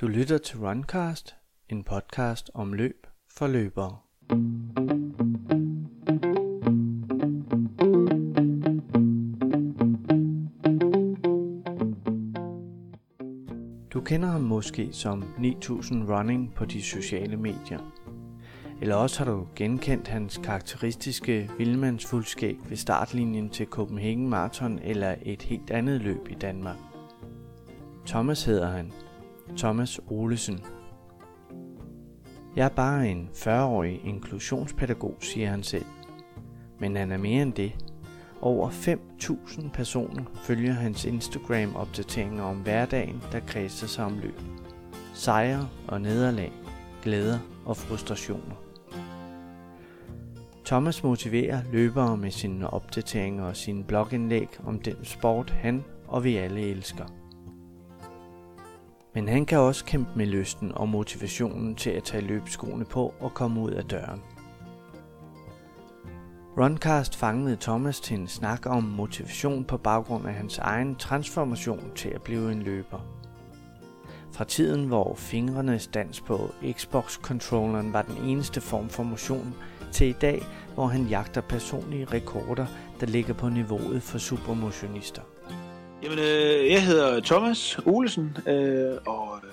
Du lytter til Runcast, en podcast om løb for løbere. Du kender ham måske som 9000 Running på de sociale medier. Eller også har du genkendt hans karakteristiske vildmandsfuldskæg ved startlinjen til Copenhagen Marathon eller et helt andet løb i Danmark. Thomas hedder han. Thomas Olesen. Jeg er bare en 40-årig inklusionspædagog, siger han selv. Men han er mere end det. Over 5.000 personer følger hans Instagram-opdateringer om hverdagen, der kredser sig om løb. Sejre og nederlag, glæder og frustrationer. Thomas motiverer løbere med sine opdateringer og sine blogindlæg om den sport, han og vi alle elsker. Men han kan også kæmpe med lysten og motivationen til at tage løbeskoene på og komme ud af døren. Runcast fangede Thomas til en snak om motivation på baggrund af hans egen transformation til at blive en løber. Fra tiden, hvor fingrenes dans på Xbox-controlleren var den eneste form for motion, til i dag, hvor han jagter personlige rekorder, der ligger på niveauet for supermotionister. Jamen, øh, jeg hedder Thomas Olesen øh, og øh,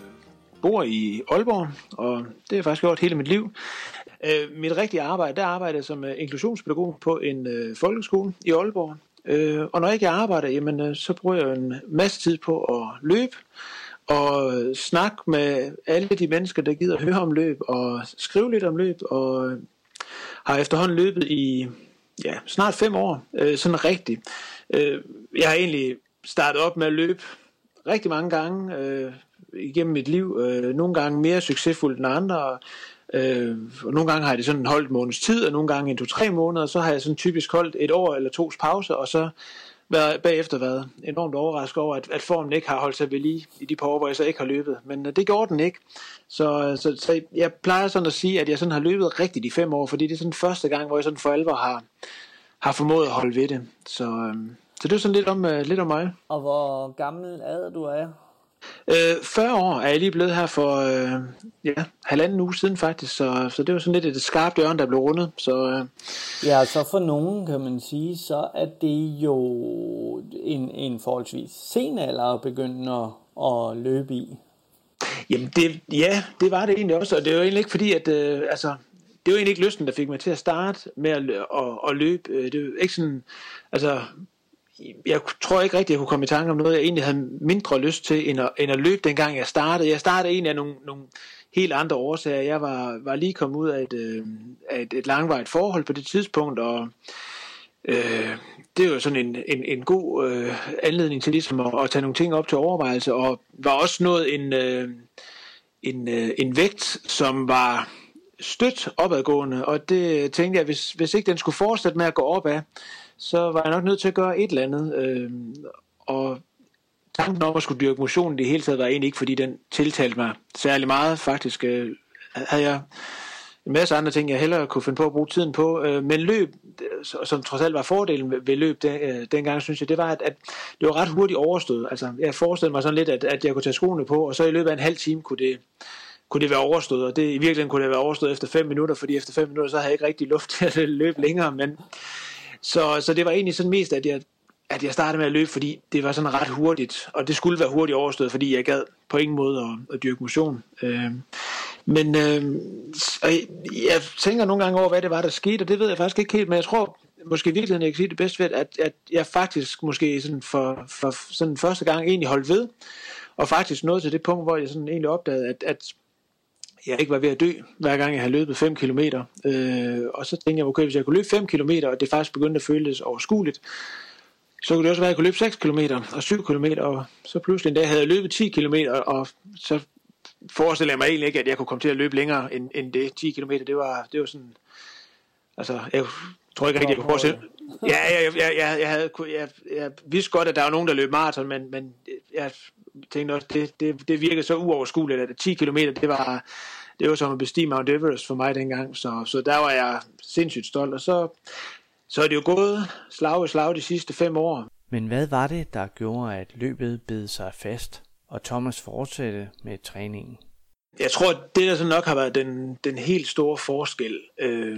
bor i Aalborg, og det har jeg faktisk gjort hele mit liv. Øh, mit rigtige arbejde, der arbejder jeg som øh, inklusionspædagog på en øh, folkeskole i Aalborg. Øh, og når jeg ikke arbejder, jamen, øh, så bruger jeg en masse tid på at løbe, og øh, snakke med alle de mennesker, der gider høre om løb, og skrive lidt om løb, og øh, har efterhånden løbet i ja, snart fem år, øh, sådan rigtigt. Øh, jeg har egentlig startet op med at løbe rigtig mange gange øh, igennem mit liv. Øh, nogle gange mere succesfuldt end andre. Øh, og nogle gange har jeg det sådan holdt måneds tid, og nogle gange en to-tre måneder. Så har jeg sådan typisk holdt et år eller tos pause, og så været, bagefter været enormt overrasket over, at, at formen ikke har holdt sig ved lige i de par år, hvor jeg så ikke har løbet. Men øh, det gjorde den ikke. Så, øh, så, så jeg plejer sådan at sige, at jeg sådan har løbet rigtigt i fem år, fordi det er sådan første gang, hvor jeg sådan for alvor har, har formået at holde ved det. Så, øh, så det er sådan lidt om, uh, lidt om mig. Og hvor gammel er du er? Øh, 40 år er jeg lige blevet her for øh, ja, halvanden uge siden faktisk, så, så det var sådan lidt et skarpt hjørne, der blev rundet. Så, øh. Ja, så for nogen kan man sige, så er det jo en, en forholdsvis sen alder at begynde at, at løbe i. Jamen det, ja, det var det egentlig også, og det var egentlig ikke fordi, at øh, altså, det var egentlig ikke lysten, der fik mig til at starte med at, at, at løbe. Øh, det var ikke sådan, altså jeg tror ikke rigtigt, jeg kunne komme i tanke om noget, jeg egentlig havde mindre lyst til, end at, end at løbe dengang jeg startede. Jeg startede egentlig af nogle, nogle helt andre årsager. Jeg var, var lige kommet ud af et, øh, af et, et langvarigt forhold på det tidspunkt, og øh, det var sådan en, en, en god øh, anledning til ligesom at, at tage nogle ting op til overvejelse, og var også noget en, øh, en, øh, en vægt, som var stødt opadgående, og det tænkte jeg, hvis, hvis ikke den skulle fortsætte med at gå opad, så var jeg nok nødt til at gøre et eller andet. Øh, og tanken om at skulle dyrke motion det hele taget var egentlig ikke, fordi den tiltalte mig særlig meget. Faktisk øh, havde jeg en masse andre ting, jeg hellere kunne finde på at bruge tiden på. Øh, men løb, som trods alt var fordelen ved løb den, øh, dengang, synes jeg, det var, at, at det var ret hurtigt overstået. Altså, jeg forestillede mig sådan lidt, at, at jeg kunne tage skoene på, og så i løbet af en halv time kunne det, kunne det være overstået, og det, i virkeligheden kunne det være overstået efter 5 minutter, fordi efter 5 minutter, så havde jeg ikke rigtig luft til at løbe længere, men så, så det var egentlig sådan mest, at jeg, at jeg startede med at løbe, fordi det var sådan ret hurtigt, og det skulle være hurtigt overstået, fordi jeg gad på ingen måde at, at dyrke motion. Øh, men øh, jeg tænker nogle gange over, hvad det var, der skete, og det ved jeg faktisk ikke helt, men jeg tror måske i virkeligheden, jeg kan sige det bedst ved, at, at jeg faktisk måske sådan for, for sådan første gang egentlig holdt ved, og faktisk nåede til det punkt, hvor jeg sådan egentlig opdagede, at, at jeg ikke var ved at dø, hver gang jeg havde løbet 5 km. Øh, og så tænkte jeg, okay, hvis jeg kunne løbe 5 km, og det faktisk begyndte at føles overskueligt, så kunne det også være, at jeg kunne løbe 6 km og 7 km, og så pludselig en dag havde jeg løbet 10 km, og så forestillede jeg mig egentlig ikke, at jeg kunne komme til at løbe længere end, end det 10 km. Det var, det var sådan, altså, jeg tror ikke rigtig, jeg kunne forestille. Ja, jeg, jeg, jeg, jeg, havde, jeg, jeg vidste godt, at der var nogen, der løb maraton, men, men jeg tænkte også, det, det, det virkede så uoverskueligt, at 10 km, det var, det var som at bestige Mount Everest for mig dengang, så, så der var jeg sindssygt stolt, og så, så er det jo gået slag i slag de sidste fem år. Men hvad var det, der gjorde, at løbet bed sig fast, og Thomas fortsatte med træningen. Jeg tror, det der så nok har været den, den helt store forskel, øh,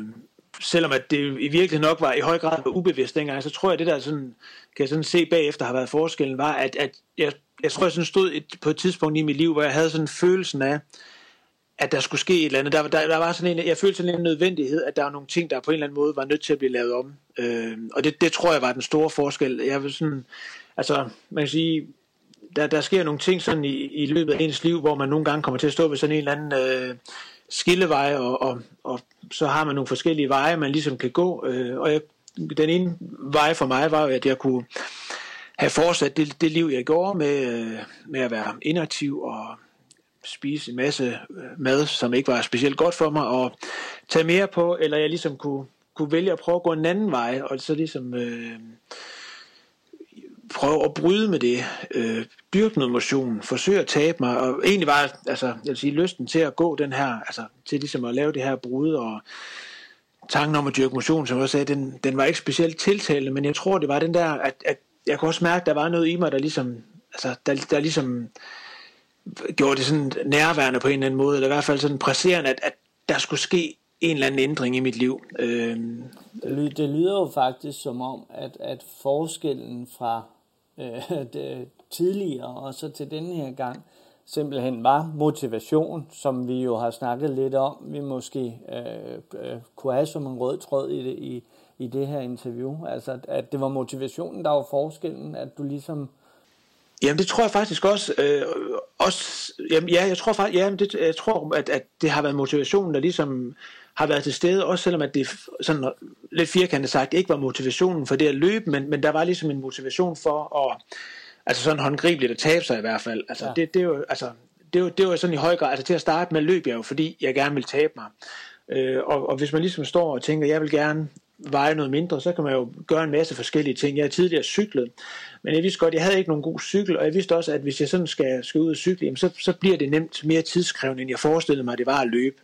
selvom at det i virkeligheden nok var i høj grad var ubevidst dengang, så tror jeg, at det der sådan, kan jeg sådan se bagefter har været forskellen, var, at, at jeg, jeg tror, jeg sådan stod et, på et tidspunkt i mit liv, hvor jeg havde sådan følelsen af, at der skulle ske et eller andet. Der, der, der var sådan en, jeg følte sådan en nødvendighed, at der var nogle ting, der på en eller anden måde var nødt til at blive lavet om. Øh, og det, det tror jeg var den store forskel. Jeg vil sådan, altså, man kan sige, der, der sker nogle ting sådan i, i løbet af ens liv, hvor man nogle gange kommer til at stå ved sådan en eller anden øh, skilleveje, og, og, og så har man nogle forskellige veje, man ligesom kan gå. Øh, og jeg, den ene vej for mig var, at jeg kunne have fortsat det, det liv, jeg gjorde med, øh, med at være inaktiv og spise en masse øh, mad, som ikke var specielt godt for mig, og tage mere på, eller jeg ligesom kunne, kunne vælge at prøve at gå en anden vej, og så ligesom øh, prøve at bryde med det, øh, dyrke noget motion, forsøge at tabe mig, og egentlig var altså, jeg vil sige, lysten til at gå den her, altså til ligesom at lave det her brud, og tanken om at dyrke motion, som jeg sagde, den, den var ikke specielt tiltalende, men jeg tror, det var den der, at, at jeg kunne også mærke, at der var noget i mig, der ligesom, altså, der, der ligesom gjorde det sådan nærværende på en eller anden måde, eller i hvert fald sådan presserende, at, at der skulle ske en eller anden ændring i mit liv. Øh, det lyder jo faktisk som om, at, at forskellen fra øh, det, tidligere og så til denne her gang simpelthen var motivation, som vi jo har snakket lidt om, vi måske øh, øh, kunne have som en rød tråd i det, i, i det her interview. Altså, at det var motivationen, der var forskellen, at du ligesom... Jamen, det tror jeg faktisk også. Øh, også jamen, ja, jeg tror faktisk, ja, det, jeg tror, at, at det har været motivationen, der ligesom har været til stede, også selvom at det sådan lidt firkantet sagt ikke var motivationen for det at løbe, men, men der var ligesom en motivation for at, altså sådan håndgribeligt at tabe sig i hvert fald. Altså, ja. det, det, er jo, altså, det, er jo, det var sådan i høj grad, altså til at starte med løb jeg jo, fordi jeg gerne vil tabe mig. Øh, og, og hvis man ligesom står og tænker, jeg vil gerne veje noget mindre, så kan man jo gøre en masse forskellige ting. Jeg har tidligere cyklet, men jeg vidste godt, jeg havde ikke nogen god cykel, og jeg vidste også, at hvis jeg sådan skal, skal ud og cykle, jamen så, så bliver det nemt mere tidskrævende, end jeg forestillede mig, at det var at løbe.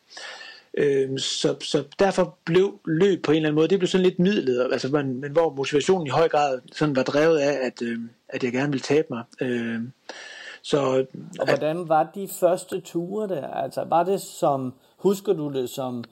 Øh, så, så derfor blev løb på en eller anden måde, det blev sådan lidt midlet, altså, men, men hvor motivationen i høj grad sådan var drevet af, at, øh, at jeg gerne ville tabe mig. Øh, så, og hvordan var de første ture der? Altså var det som, husker du det som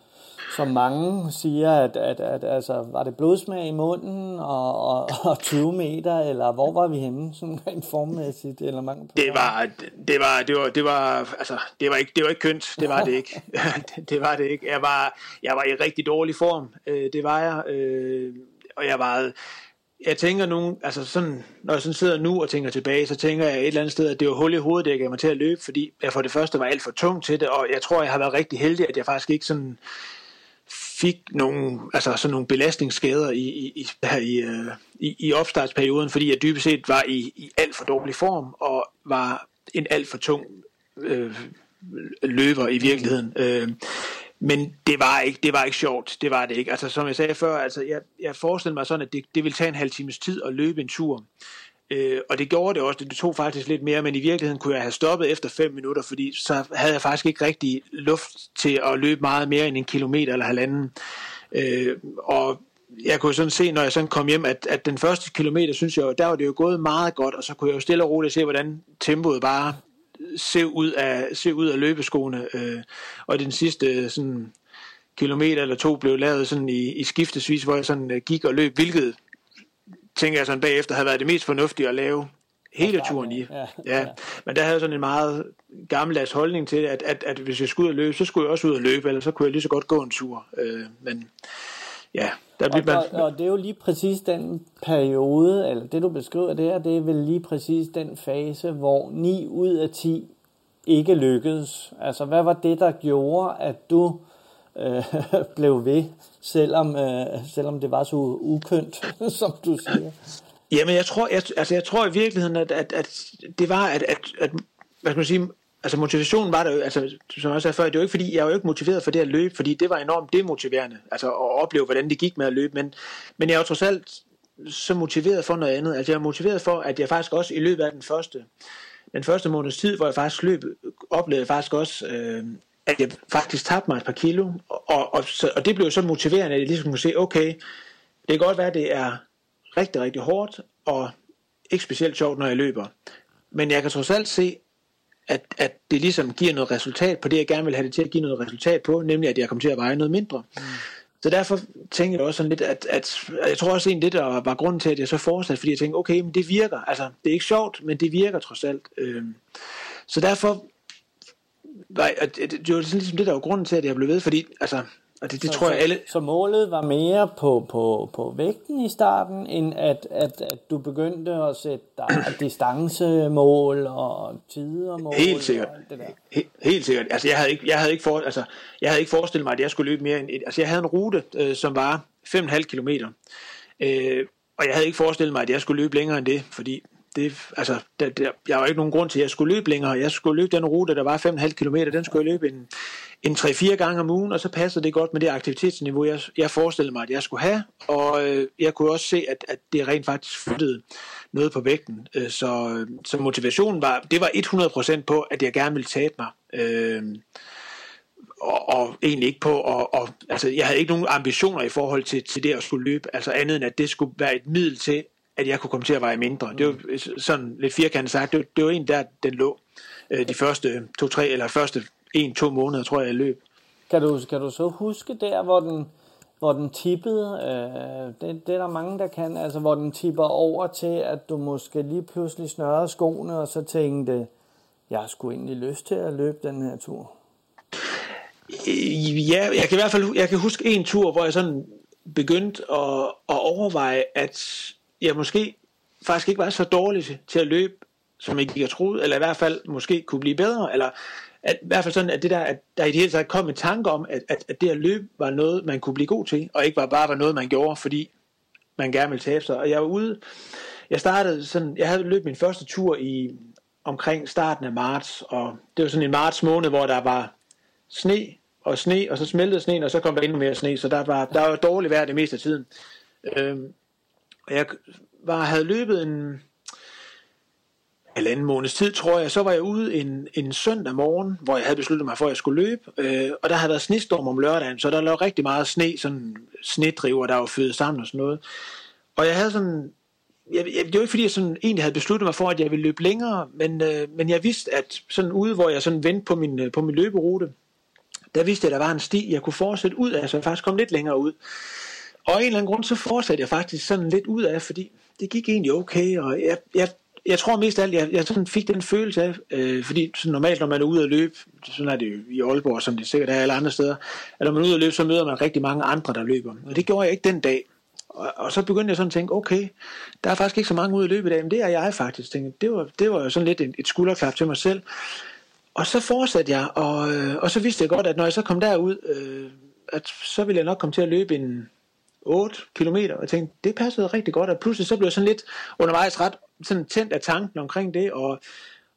som mange siger, at, at, at altså, var det blodsmag i munden og, og, og 20 meter, eller hvor var vi henne, sådan rent formmæssigt? Eller mange det var, det var, det var, det var, altså, det var ikke, det var ikke kønt, det var det ikke. det var det ikke. Jeg var, jeg var i rigtig dårlig form, øh, det var jeg, øh, og jeg var, jeg tænker nu, altså sådan, når jeg sådan sidder nu og tænker tilbage, så tænker jeg et eller andet sted, at det var hul i hovedet, det gav mig til at løbe, fordi jeg for det første var alt for tung til det, og jeg tror, jeg har været rigtig heldig, at jeg faktisk ikke sådan fik nogle, altså sådan nogle belastningsskader i, i, i, øh, i, i opstartsperioden, fordi jeg dybest set var i, i alt for dårlig form og var en alt for tung øh, løber i virkeligheden. Øh, men det var ikke det var ikke sjovt, det var det ikke. Altså som jeg sagde før, altså jeg, jeg forestillede mig sådan, at det, det ville tage en halv times tid at løbe en tur. Øh, og det gjorde det også, det tog faktisk lidt mere, men i virkeligheden kunne jeg have stoppet efter 5 minutter, fordi så havde jeg faktisk ikke rigtig luft til at løbe meget mere end en kilometer eller halvanden. Øh, og jeg kunne sådan se, når jeg sådan kom hjem, at, at den første kilometer, synes jeg, der var det jo gået meget godt, og så kunne jeg jo stille og roligt se, hvordan tempoet bare se ud af, se ud af løbeskoene. Øh, og den sidste sådan, kilometer eller to blev lavet sådan i, i skiftesvis, hvor jeg sådan øh, gik og løb, hvilket tænker jeg sådan bagefter havde været det mest fornuftige at lave hele turen i. Ja, ja. Men der havde jeg sådan en meget gammeldags holdning til, at, at, at hvis jeg skulle ud og løbe, så skulle jeg også ud og løbe, eller så kunne jeg lige så godt gå en tur. Øh, men ja, der bliver og, man... og, og det er jo lige præcis den periode, eller det du beskriver der, det er vel lige præcis den fase, hvor 9 ud af 10 ikke lykkedes. Altså, hvad var det, der gjorde, at du øh, blev ved, selvom, øh, selvom det var så ukønt, som du siger. Jamen, jeg tror, jeg, altså, jeg tror i virkeligheden, at, at, at det var, at, at, at hvad skal man sige, altså motivationen var der jo, altså, som jeg sagde før, det var ikke fordi, jeg var jo ikke motiveret for det at løbe, fordi det var enormt demotiverende, altså at opleve, hvordan det gik med at løbe, men, men jeg var trods alt så motiveret for noget andet, altså jeg er motiveret for, at jeg faktisk også i løbet af den første, den første måneds tid, hvor jeg faktisk løb, oplevede jeg faktisk også, øh, at jeg faktisk tabte mig et par kilo, og, og, så, og det blev så motiverende, at jeg ligesom kunne se, okay, det kan godt være, at det er rigtig, rigtig hårdt, og ikke specielt sjovt, når jeg løber. Men jeg kan trods alt se, at, at det ligesom giver noget resultat på det, jeg gerne vil have det til at give noget resultat på, nemlig at jeg kommer til at veje noget mindre. Mm. Så derfor tænker jeg også sådan lidt, at, at jeg tror også en det, der var grunden til, at jeg så fortsatte, fordi jeg tænkte, okay, men det virker. Altså, det er ikke sjovt, men det virker trods alt. Øh, så derfor, var, det, det var sådan ligesom det, der var grunden til, at jeg blev ved, fordi, altså, og det, det så, tror jeg alle... Så målet var mere på, på, på vægten i starten, end at, at, at du begyndte at sætte dig distancemål og tidermål? Helt sikkert. Og det der. Helt, helt sikkert. Altså, jeg havde ikke, jeg havde ikke, for, altså, jeg havde ikke forestillet mig, at jeg skulle løbe mere end... Et, altså, jeg havde en rute, øh, som var 5,5 km. Øh, og jeg havde ikke forestillet mig, at jeg skulle løbe længere end det, fordi det, altså, der, der, jeg var ikke nogen grund til, at jeg skulle løbe længere. Jeg skulle løbe den rute, der var 5,5 km, den skulle jeg løbe en, en 3-4 gange om ugen, og så passede det godt med det aktivitetsniveau, jeg, jeg forestillede mig, at jeg skulle have. Og øh, jeg kunne også se, at, at det rent faktisk flyttede noget på vægten. Øh, så, så motivationen var, det var 100% på, at jeg gerne ville tabe mig. Øh, og, og egentlig ikke på, og, og, altså jeg havde ikke nogen ambitioner i forhold til, til det at skulle løbe, altså andet end at det skulle være et middel til, at jeg kunne komme til at veje mindre. Det var sådan lidt firkantet sagt, det var, det var en der, den lå øh, de første to-tre, eller første en-to måneder, tror jeg, jeg løb. Kan du, kan du så huske der, hvor den, hvor den tippede, øh, det, det er der mange, der kan, altså hvor den tipper over til, at du måske lige pludselig snørrede skoene, og så tænkte, jeg sgu egentlig lyst til at løbe den her tur? Ja, jeg kan i hvert fald jeg kan huske en tur, hvor jeg sådan begyndte at, at overveje, at jeg måske faktisk ikke var så dårlig til at løbe, som jeg ikke og troede, eller i hvert fald måske kunne blive bedre, eller at, i hvert fald sådan, at det der, at der i det hele taget kom en tanke om, at, at, at det at løbe var noget, man kunne blive god til, og ikke var bare var noget, man gjorde, fordi man gerne ville tabe sig. Og jeg var ude, jeg startede sådan, jeg havde løbet min første tur i omkring starten af marts, og det var sådan en marts måned, hvor der var sne og sne, og så smeltede sneen, og så kom der endnu mere sne, så der var, der var dårligt vejr det meste af tiden. Øhm, og jeg var, havde løbet en halvanden måneds tid, tror jeg, så var jeg ude en, en søndag morgen, hvor jeg havde besluttet mig for, at jeg skulle løbe, øh, og der havde været snestorm om lørdagen, så der lå rigtig meget sne, sådan snedriver, der var født sammen og sådan noget. Og jeg havde sådan, jeg, jeg, det var ikke fordi, jeg sådan egentlig havde besluttet mig for, at jeg ville løbe længere, men, øh, men jeg vidste, at sådan ude, hvor jeg sådan vendte på min, øh, på min løberute, der vidste jeg, at der var en sti, jeg kunne fortsætte ud af, så jeg faktisk kom lidt længere ud. Og af en eller anden grund, så fortsatte jeg faktisk sådan lidt ud af, fordi det gik egentlig okay, og jeg, jeg, jeg tror mest af alt, jeg, jeg sådan fik den følelse af, øh, fordi sådan normalt, når man er ude at løbe, sådan er det jo i Aalborg, som det sikkert er alle andre steder, at når man er ude at løbe, så møder man rigtig mange andre, der løber. Og det gjorde jeg ikke den dag. Og, og så begyndte jeg sådan at tænke, okay, der er faktisk ikke så mange ude at løbe i dag, men det er jeg faktisk. Tænkte, det, var, det var jo sådan lidt et, et skulderklap til mig selv. Og så fortsatte jeg, og, øh, og så vidste jeg godt, at når jeg så kom derud, øh, at så ville jeg nok komme til at løbe en 8 km, og jeg tænkte, det passede rigtig godt, og pludselig så blev jeg sådan lidt undervejs ret sådan tændt af tanken omkring det, og,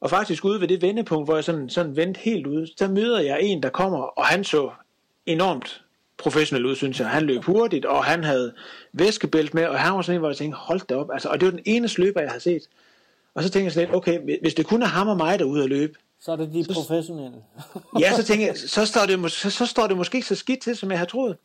og faktisk ude ved det vendepunkt, hvor jeg sådan, sådan vendte helt ud, så møder jeg en, der kommer, og han så enormt professionel ud, synes jeg. Han løb hurtigt, og han havde væskebælt med, og han var sådan en, hvor jeg tænkte, hold da op, altså, og det var den eneste løber, jeg havde set. Og så tænkte jeg sådan lidt, okay, hvis det kun er ham og mig derude at løbe, så er det de så, professionelle. ja, så tænker jeg, så står, det, så, så står det måske ikke så skidt til, som jeg havde troet.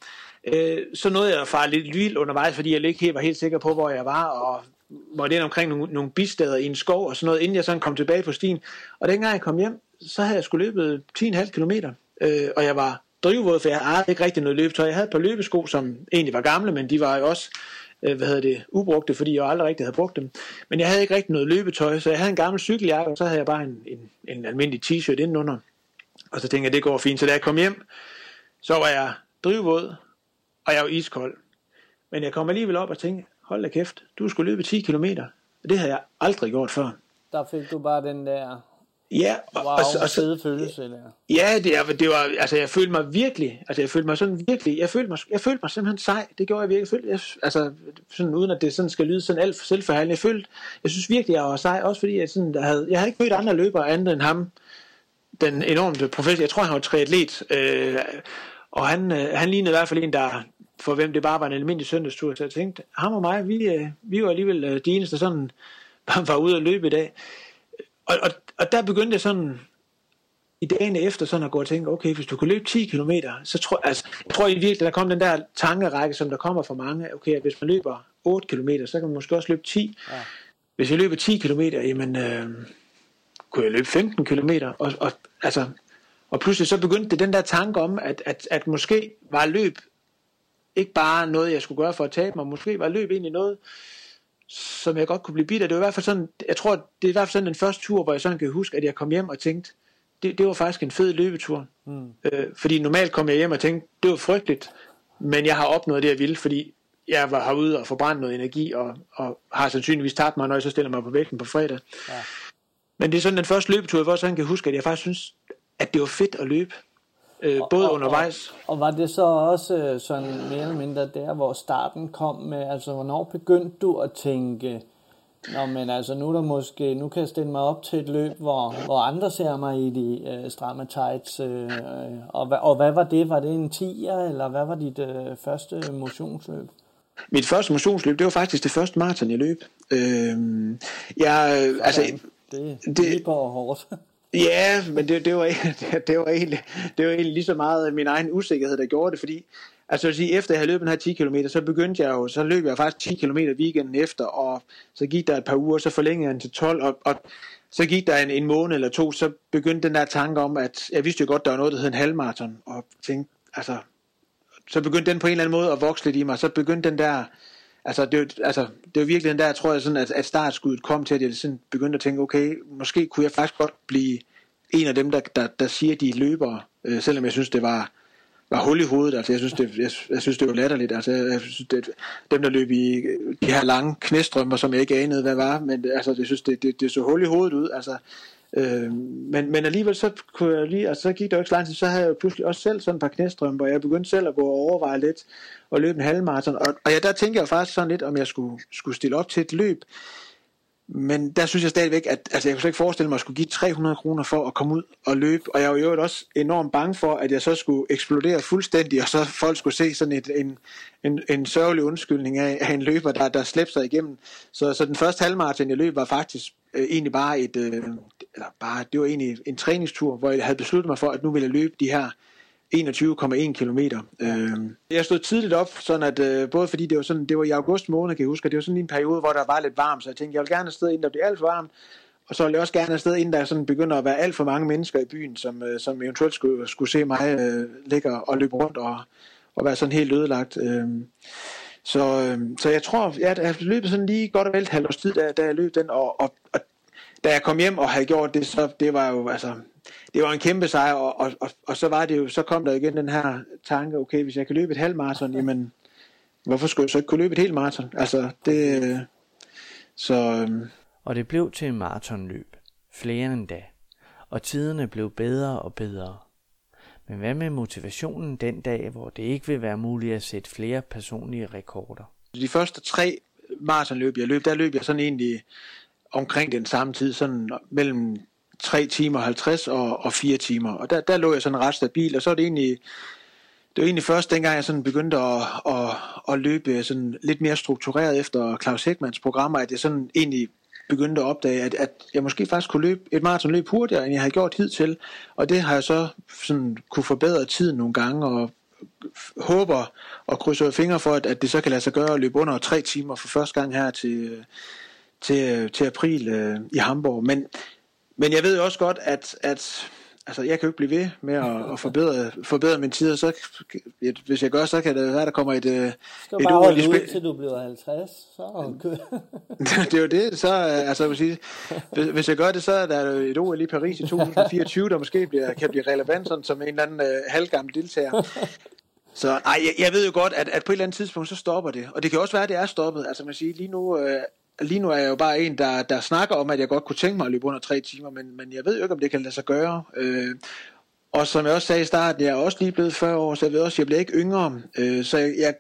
Øh, så nåede jeg at fare lidt vild undervejs, fordi jeg ikke helt var helt sikker på, hvor jeg var, og var det omkring nogle, nogle bistader i en skov og sådan noget, inden jeg sådan kom tilbage på stien. Og dengang jeg kom hjem, så havde jeg skulle løbet 10,5 km, øh, og jeg var drivvåd, for jeg havde ikke rigtig noget løbetøj. Jeg havde et par løbesko, som egentlig var gamle, men de var jo også øh, hvad hedder det, ubrugte, fordi jeg aldrig rigtig havde brugt dem. Men jeg havde ikke rigtig noget løbetøj, så jeg havde en gammel cykeljakke, og så havde jeg bare en, en, en almindelig t-shirt indenunder. Og så tænkte jeg, det går fint. Så da jeg kom hjem, så var jeg drivvåd, og jeg var iskold. Men jeg kom alligevel op og tænkte, hold da kæft, du skulle løbe 10 km. Det havde jeg aldrig gjort før. Der fik du bare den der Ja, og, wow, og, og, så, følelse, eller? Ja, det, er, det var, altså jeg følte mig virkelig, altså jeg følte mig sådan virkelig, jeg følte mig, jeg følte mig simpelthen sej, det gjorde jeg virkelig, jeg følte, jeg, altså sådan uden at det sådan skal lyde sådan alt for selvforhandlende, jeg følte, jeg synes virkelig, jeg var sej, også fordi jeg sådan, der havde, jeg havde ikke mødt andre løbere andet end ham, den enormt professor, jeg tror han var triatlet, øh, og han, øh, han lignede i hvert fald en, der, for hvem det bare var en almindelig søndagstur, så jeg tænkte, ham og mig, vi, øh, vi var alligevel øh, de eneste, der sådan var ude at løbe i dag, og, og, og der begyndte jeg sådan i dagene efter sådan at gå og tænke, okay, hvis du kan løbe 10 km, så tror altså, jeg tror i virkelig, der kom den der tankerække, som der kommer fra mange, okay, at hvis man løber 8 km, så kan man måske også løbe 10. Ja. Hvis jeg løber 10 km, jamen, øh, kunne jeg løbe 15 km, og, og, altså, og pludselig så begyndte det den der tanke om, at, at, at måske var løb ikke bare noget, jeg skulle gøre for at tabe mig, måske var løb egentlig noget, som jeg godt kunne blive bidt af. Det var i hvert fald sådan, jeg tror, det er i hvert fald sådan den første tur, hvor jeg sådan kan huske, at jeg kom hjem og tænkte, det, det var faktisk en fed løbetur. Mm. Øh, fordi normalt kom jeg hjem og tænkte, det var frygteligt, men jeg har opnået det, jeg ville, fordi jeg var herude og forbrændt noget energi, og, og har sandsynligvis tabt mig, når jeg så stiller mig på vægten på fredag. Ja. Men det er sådan den første løbetur, hvor jeg sådan kan huske, at jeg faktisk synes, at det var fedt at løbe. Øh, både og, undervejs. Og, og var det så også øh, sådan mere eller mindre der, hvor starten kom med, altså hvornår begyndte du at tænke, Nå, men altså nu er der måske, nu kan jeg stille mig op til et løb, hvor, hvor andre ser mig i de øh, stramme tights. Øh, og, og hvad var det? Var det en 10'er, eller hvad var dit øh, første motionsløb? Mit første motionsløb, det var faktisk det første maraton, jeg løb. Øh, jeg, altså, det, det, det går hårdt. Ja, men det, det, var, det, var egentlig, det var egentlig lige så meget min egen usikkerhed, der gjorde det, fordi altså at sige, efter jeg havde løbet den her 10 km, så begyndte jeg jo, så løb jeg faktisk 10 km weekenden efter, og så gik der et par uger, så forlængede jeg den til 12, og, og så gik der en, en måned eller to, så begyndte den der tanke om, at jeg vidste jo godt, der var noget, der hed en halvmarathon, og tænkte, altså, så begyndte den på en eller anden måde at vokse lidt i mig, så begyndte den der, altså det, altså, det var virkelig den der, tror jeg, sådan, at, at startskuddet kom til, at jeg sådan begyndte at tænke, okay, måske kunne jeg faktisk godt blive en af dem, der, der, der siger, at de løber, øh, selvom jeg synes, det var, var hul i hovedet. Altså, jeg synes, det, jeg, jeg synes, det var latterligt. Altså, jeg, synes, det, dem, der løb i de her lange knæstrømmer, som jeg ikke anede, hvad var, men altså, jeg synes, det, det, det så hul i hovedet ud. Altså, øh, men, men alligevel, så, kunne jeg lige, altså, så gik der jo ikke så lang tid, så havde jeg pludselig også selv sådan et par knæstrømper, og jeg begyndte selv at gå og overveje lidt, og løbe en halvmarathon. Og, og ja, der tænkte jeg faktisk sådan lidt, om jeg skulle, skulle stille op til et løb, men der synes jeg stadigvæk, at altså, jeg kunne slet ikke forestille mig at skulle give 300 kroner for at komme ud og løbe. Og jeg var jo også enormt bange for, at jeg så skulle eksplodere fuldstændig, og så folk skulle se sådan et, en, en, en sørgelig undskyldning af, af en løber, der, der slæbte sig igennem. Så, så den første halvmarathon, jeg løb, var faktisk øh, egentlig bare et, øh, eller bare, det var egentlig en træningstur, hvor jeg havde besluttet mig for, at nu ville jeg løbe de her 21,1 km. Øh, jeg stod tidligt op, sådan at, øh, både fordi det var, sådan, det var i august måned, kan jeg huske, og det var sådan en periode, hvor der var lidt varmt, så jeg tænkte, jeg vil gerne afsted, inden der bliver alt for varmt, og så vil jeg også gerne afsted, inden der sådan begynder at være alt for mange mennesker i byen, som, øh, som eventuelt skulle, skulle se mig øh, ligge og løbe rundt og, og være sådan helt ødelagt. Øh, så, øh, så jeg tror, ja, jeg løbet sådan lige godt og vel et halvt års tid, da, da jeg løb den, og, og, og da jeg kom hjem og havde gjort det, så det var jo, altså, det var en kæmpe sejr, og, og, og, og så var det jo, så kom der igen den her tanke, okay, hvis jeg kan løbe et halvt maraton, jamen, hvorfor skulle jeg så ikke kunne løbe et helt maraton? Altså, det, så... Øhm. Og det blev til en maratonløb, flere end da, og tiderne blev bedre og bedre. Men hvad med motivationen den dag, hvor det ikke vil være muligt at sætte flere personlige rekorder? De første tre maratonløb, jeg løb, der løb jeg sådan egentlig omkring den samme tid, sådan mellem 3 timer 50 og, og 4 timer. Og der, der lå jeg sådan ret stabil, og så er det egentlig, det var egentlig først dengang, jeg sådan begyndte at, at, at løbe sådan lidt mere struktureret efter Claus Hækmans programmer, at jeg sådan egentlig begyndte at opdage, at, at jeg måske faktisk kunne løbe et maratonløb hurtigere, end jeg havde gjort hidtil. Og det har jeg så sådan kunne forbedre tiden nogle gange, og håber og krydser fingre for, at, at det så kan lade sig gøre at løbe under tre timer for første gang her til, til, til april øh, i Hamburg. Men men jeg ved jo også godt, at, at altså, jeg kan jo ikke blive ved med at, at forbedre, forbedre min tid, så hvis jeg gør, så kan det være, der kommer et, øh, skal et bare holde ud, til du bliver 50, så det er jo det, så, øh, altså, hvis, hvis jeg gør det, så er der et OL i Paris i 2024, der måske bliver, kan blive relevant, sådan, som en eller anden uh, halvgammel deltager. Så nej, jeg, jeg ved jo godt, at, at på et eller andet tidspunkt, så stopper det. Og det kan også være, at det er stoppet. Altså man siger, lige nu uh, lige nu er jeg jo bare en, der, der snakker om, at jeg godt kunne tænke mig at løbe under tre timer, men, men jeg ved jo ikke, om det kan lade sig gøre. Øh, og som jeg også sagde i starten, jeg er også lige blevet 40 år, så jeg ved også, at jeg bliver ikke yngre. Øh, så jeg, jeg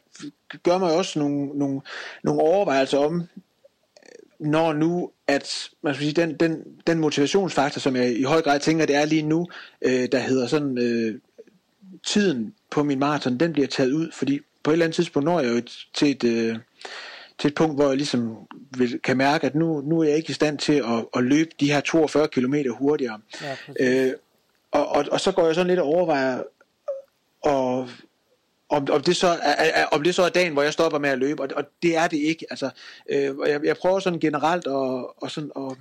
gør mig også nogle, nogle, nogle overvejelser om, når nu, at man skal sige, den, den, den motivationsfaktor, som jeg i høj grad tænker, det er lige nu, øh, der hedder sådan, øh, tiden på min maraton, den bliver taget ud, fordi på et eller andet tidspunkt når jeg jo til et, øh, til et punkt, hvor jeg ligesom vil, kan mærke, at nu, nu er jeg ikke i stand til at, at løbe de her 42 km hurtigere. Ja, øh, og, og, og så går jeg sådan lidt og overvejer, og, om, om, det så er, er, om det så er dagen, hvor jeg stopper med at løbe, og, og det er det ikke. Altså, øh, jeg, jeg prøver sådan generelt at, og sådan, at,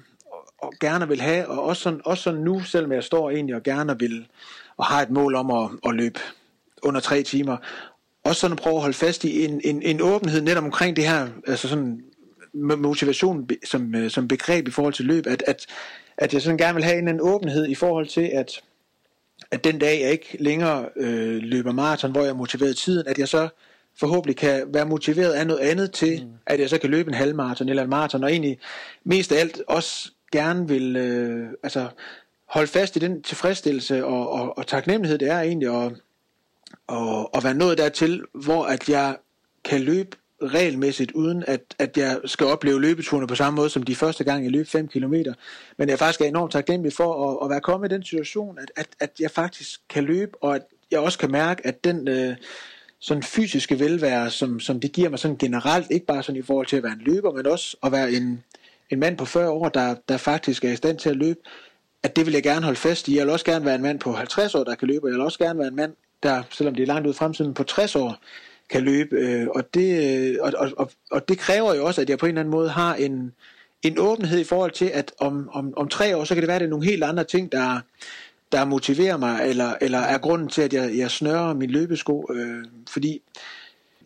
og gerne vil have, og også sådan, også sådan nu, selvom jeg står egentlig og gerne vil, og har et mål om at, at løbe under tre timer, også sådan at prøve at holde fast i en, en, en åbenhed netop omkring det her, altså sådan motivation som, øh, som begreb i forhold til løb, at, at, at jeg sådan gerne vil have en, en åbenhed i forhold til, at, at den dag jeg ikke længere øh, løber maraton, hvor jeg er motiveret tiden, at jeg så forhåbentlig kan være motiveret af noget andet til, mm. at jeg så kan løbe en halvmaraton eller en maraton, og egentlig mest af alt også gerne vil øh, altså holde fast i den tilfredsstillelse og, og, og taknemmelighed, det er egentlig at, og, og være nået dertil, hvor at jeg kan løbe regelmæssigt, uden at, at jeg skal opleve løbeturene på samme måde som de første gang, jeg løb 5 km. Men jeg faktisk er enormt taknemmelig for at, at være kommet i den situation, at, at, at jeg faktisk kan løbe, og at jeg også kan mærke, at den øh, sådan fysiske velvære, som, som det giver mig sådan generelt, ikke bare sådan i forhold til at være en løber, men også at være en, en mand på 40 år, der, der faktisk er i stand til at løbe, at det vil jeg gerne holde fast i. Jeg vil også gerne være en mand på 50 år, der kan løbe, og jeg vil også gerne være en mand, der, selvom det er langt ud i fremtiden, på 60 år, kan løbe. Øh, og, det, øh, og, og, og det kræver jo også, at jeg på en eller anden måde har en, en åbenhed i forhold til, at om, om, om tre år, så kan det være, at det er nogle helt andre ting, der, der motiverer mig, eller, eller er grunden til, at jeg, jeg snører min løbesko. Øh, fordi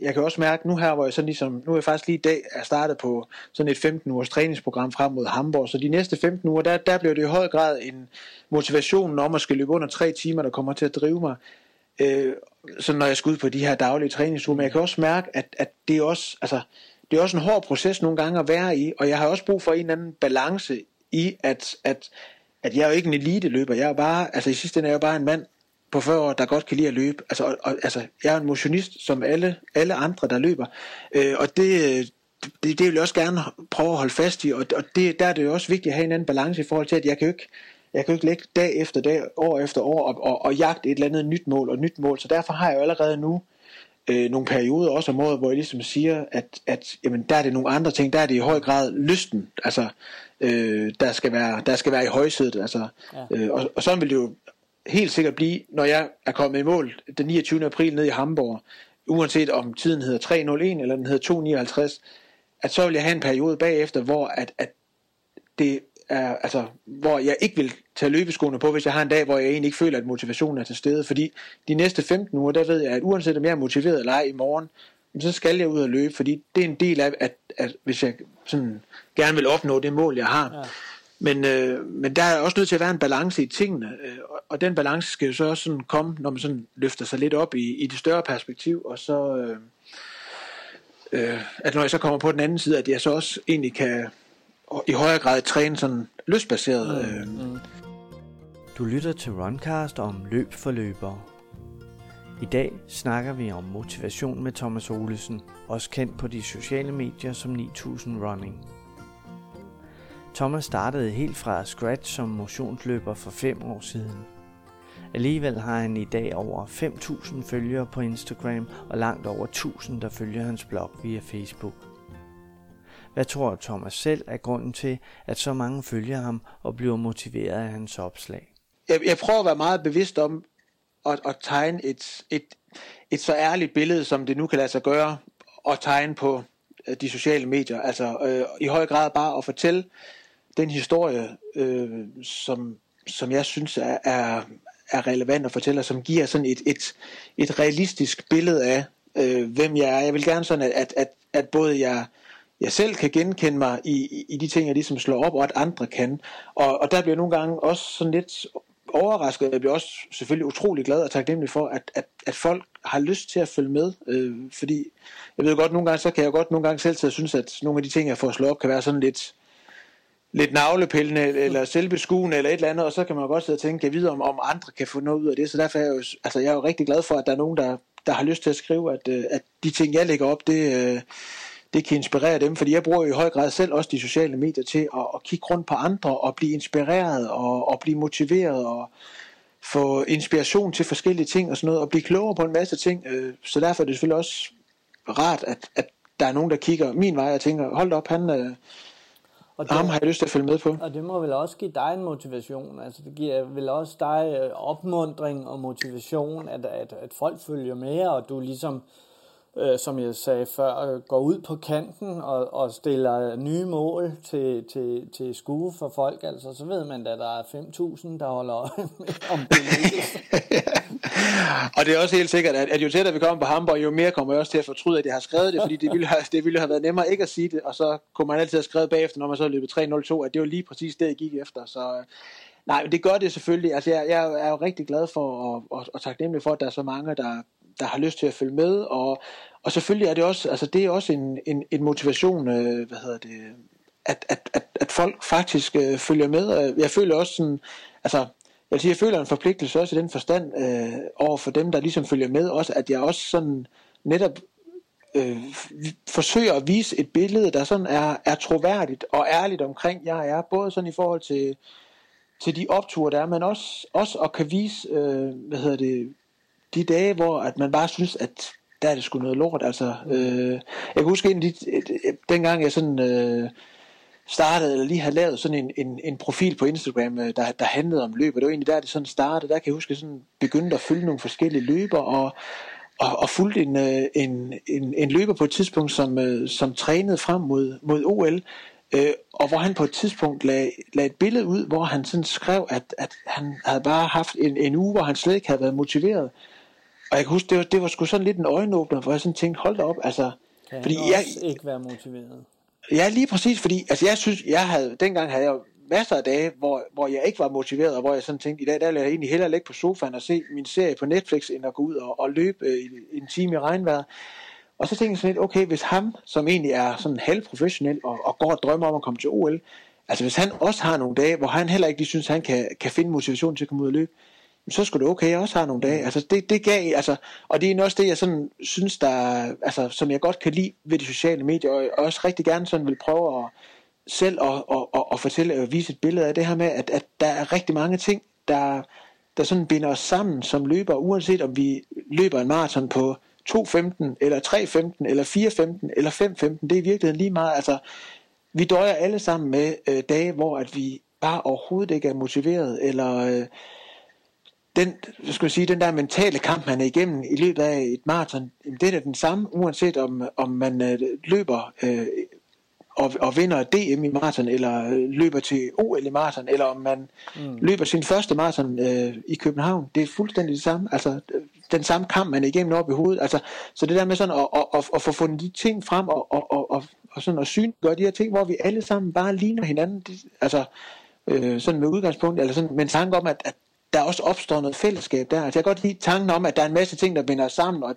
jeg kan også mærke nu her, hvor jeg sådan ligesom, nu er jeg faktisk lige i dag er startet på sådan et 15 ugers træningsprogram frem mod Hamburg, så de næste 15 uger, der, der bliver det i høj grad en motivation om at skal løbe under tre timer, der kommer til at drive mig øh, så når jeg skal ud på de her daglige træningsture, men jeg kan også mærke, at, at det er også, altså, det er også en hård proces nogle gange at være i, og jeg har også brug for en eller anden balance i, at, at, at jeg er jo ikke en elite løber, jeg er bare, altså i sidste ende er jeg bare en mand på 40 år, der godt kan lide at løbe, altså, og, og, altså jeg er en motionist som alle, alle andre, der løber, øh, og det, det, det vil jeg også gerne prøve at holde fast i, og, og det, der er det jo også vigtigt at have en anden balance i forhold til, at jeg kan jo ikke, jeg kan jo ikke lægge dag efter dag, år efter år, og, og, og jagte et eller andet nyt mål og nyt mål. Så derfor har jeg jo allerede nu øh, nogle perioder også om året, hvor jeg ligesom siger, at, at jamen, der er det nogle andre ting. Der er det i høj grad lysten, altså, øh, der, skal være, der skal være i højsædet. Altså, ja. øh, og, og sådan vil det jo helt sikkert blive, når jeg er kommet i mål den 29. april ned i Hamburg, uanset om tiden hedder 3.01 eller den hedder 2.59, at så vil jeg have en periode bagefter, hvor at, at det er, altså, hvor jeg ikke vil tage løbeskoene på, hvis jeg har en dag, hvor jeg egentlig ikke føler, at motivationen er til stede. Fordi de næste 15 uger, der ved jeg, at uanset om jeg er motiveret eller ej i morgen, så skal jeg ud og løbe, fordi det er en del af, at, at hvis jeg sådan gerne vil opnå det mål, jeg har. Ja. Men, øh, men der er også nødt til at være en balance i tingene, øh, og den balance skal jo så også sådan komme, når man sådan løfter sig lidt op i, i det større perspektiv, og så, øh, øh, at når jeg så kommer på den anden side, at jeg så også egentlig kan, og i højere grad træne sådan lystbaseret. Mm, øh. mm. Du lytter til Runcast om løb for løbere. I dag snakker vi om motivation med Thomas Olesen, også kendt på de sociale medier som 9000 Running. Thomas startede helt fra scratch som motionsløber for fem år siden. Alligevel har han i dag over 5.000 følgere på Instagram og langt over 1.000, der følger hans blog via Facebook. Hvad tror Thomas selv er grunden til, at så mange følger ham og bliver motiveret af hans opslag? Jeg, jeg prøver at være meget bevidst om at, at tegne et, et, et så ærligt billede, som det nu kan lade sig gøre, og tegne på øh, de sociale medier. Altså øh, i høj grad bare at fortælle den historie, øh, som, som jeg synes er, er, er relevant at fortælle, og som giver sådan et, et, et realistisk billede af, øh, hvem jeg er. Jeg vil gerne sådan, at, at, at både jeg jeg selv kan genkende mig i, i, i de ting, jeg ligesom slår op, og at andre kan. Og, og der bliver jeg nogle gange også sådan lidt overrasket. Jeg bliver også selvfølgelig utrolig glad og taknemmelig for, at, at, at folk har lyst til at følge med. Øh, fordi jeg ved godt, nogle gange, så kan jeg godt nogle gange selv til at synes, at nogle af de ting, jeg får slået op, kan være sådan lidt, lidt navlepillende, eller selvbeskuende, eller et eller andet, og så kan man godt sidde og tænke, jeg videre om, om andre kan få noget ud af det. Så derfor er jeg jo, altså, jeg er jo rigtig glad for, at der er nogen, der, der har lyst til at skrive, at, øh, at de ting, jeg lægger op, det, øh, det kan inspirere dem, fordi jeg bruger jo i høj grad selv også de sociale medier til at, at kigge rundt på andre og blive inspireret og, og blive motiveret og få inspiration til forskellige ting og sådan noget og blive klogere på en masse ting. Øh, så derfor er det selvfølgelig også rart, at, at der er nogen, der kigger min vej og tænker, hold op, han, øh, og det, ham har jeg lyst til at følge med på. Og det må vel også give dig en motivation. Altså det giver vel også dig øh, opmundring og motivation, at, at, at folk følger med, og du ligesom øh, som jeg sagde før, øh, går ud på kanten og, og stiller nye mål til, til, til skue for folk, altså, så ved man, at der er 5.000, der holder øje om og det er også helt sikkert, at, at jo tættere vi kommer på Hamburg, jo mere kommer jeg også til at fortryde, at jeg har skrevet det, fordi det ville, have, det ville have været nemmere ikke at sige det, og så kunne man altid have skrevet bagefter, når man så løbet 3.02, at det var lige præcis det, jeg gik efter. Så øh, nej, det gør det selvfølgelig. Altså, jeg, jeg er jo rigtig glad for og, og, og taknemmelig for, at der er så mange, der, der har lyst til at følge med, og, og selvfølgelig er det også, altså det er også en, en, en motivation, øh, hvad hedder det, at, at, at, at folk faktisk øh, følger med. Jeg føler også sådan, altså, jeg vil sige, jeg føler en forpligtelse også i den forstand øh, over for dem, der ligesom følger med, også at jeg også sådan netop øh, forsøger at vise et billede, der sådan er, er troværdigt og ærligt omkring, jeg er, både sådan i forhold til, til de opture, der er, men også, også at kan vise, øh, hvad hedder det, de dage, hvor at man bare synes, at der er det sgu noget lort. Altså, øh, jeg kan huske en af de, dengang jeg sådan øh, startede, eller lige havde lavet sådan en, en, en profil på Instagram, øh, der, der handlede om løb, og det var egentlig der, det sådan startede. Der kan jeg huske, at jeg sådan begyndte at følge nogle forskellige løber, og, og, og fulgte en, øh, en, en, en løber på et tidspunkt, som, øh, som trænede frem mod, mod OL, øh, og hvor han på et tidspunkt lagde, lagde et billede ud, hvor han sådan skrev, at, at han havde bare haft en, en uge, hvor han slet ikke havde været motiveret. Og jeg kan huske, det var, det var sgu sådan lidt en øjenåbner, hvor jeg sådan tænkte, hold da op, altså... Kan fordi jeg ikke være motiveret? Ja, lige præcis, fordi altså jeg synes, jeg havde, dengang havde jeg masser af dage, hvor, hvor jeg ikke var motiveret, og hvor jeg sådan tænkte, i dag der vil jeg egentlig hellere ligge på sofaen og se min serie på Netflix, end at gå ud og, og løbe øh, en time i regnvejr. Og så tænkte jeg sådan lidt, okay, hvis ham, som egentlig er sådan halvprofessionel og, og går og drømmer om at komme til OL, altså hvis han også har nogle dage, hvor han heller ikke lige synes, han kan, kan finde motivation til at komme ud og løbe, så skulle det okay, jeg også har nogle dage. Altså det, det gav, altså, og det er også det, jeg sådan synes, der, altså, som jeg godt kan lide ved de sociale medier, og også rigtig gerne sådan vil prøve at selv at, at, at, at fortælle og vise et billede af det her med, at, at der er rigtig mange ting, der, der sådan binder os sammen som løber, uanset om vi løber en maraton på 2.15, eller 3.15, eller 4.15, eller 5.15, det er i virkeligheden lige meget, altså, vi døjer alle sammen med øh, dage, hvor at vi bare overhovedet ikke er motiveret, eller øh, den, skal jeg sige, den der mentale kamp, man er igennem i løbet af et maraton, det er den samme, uanset om, om man øh, løber øh, og, og vinder DM i maraton, eller øh, løber til OL i maraton, eller om man mm. løber sin første maraton øh, i København. Det er fuldstændig det samme. Altså, den samme kamp, man er igennem op i hovedet. Altså, så det der med sådan at, at, at, at få fundet de ting frem, og, og, og, og, og sådan at synliggøre de her ting, hvor vi alle sammen bare ligner hinanden. De, altså, øh, sådan med udgangspunkt, eller sådan med en tanke om, at, at der også opstår noget fællesskab der. Altså, jeg kan godt lide tanken om, at der er en masse ting, der binder os sammen, og at,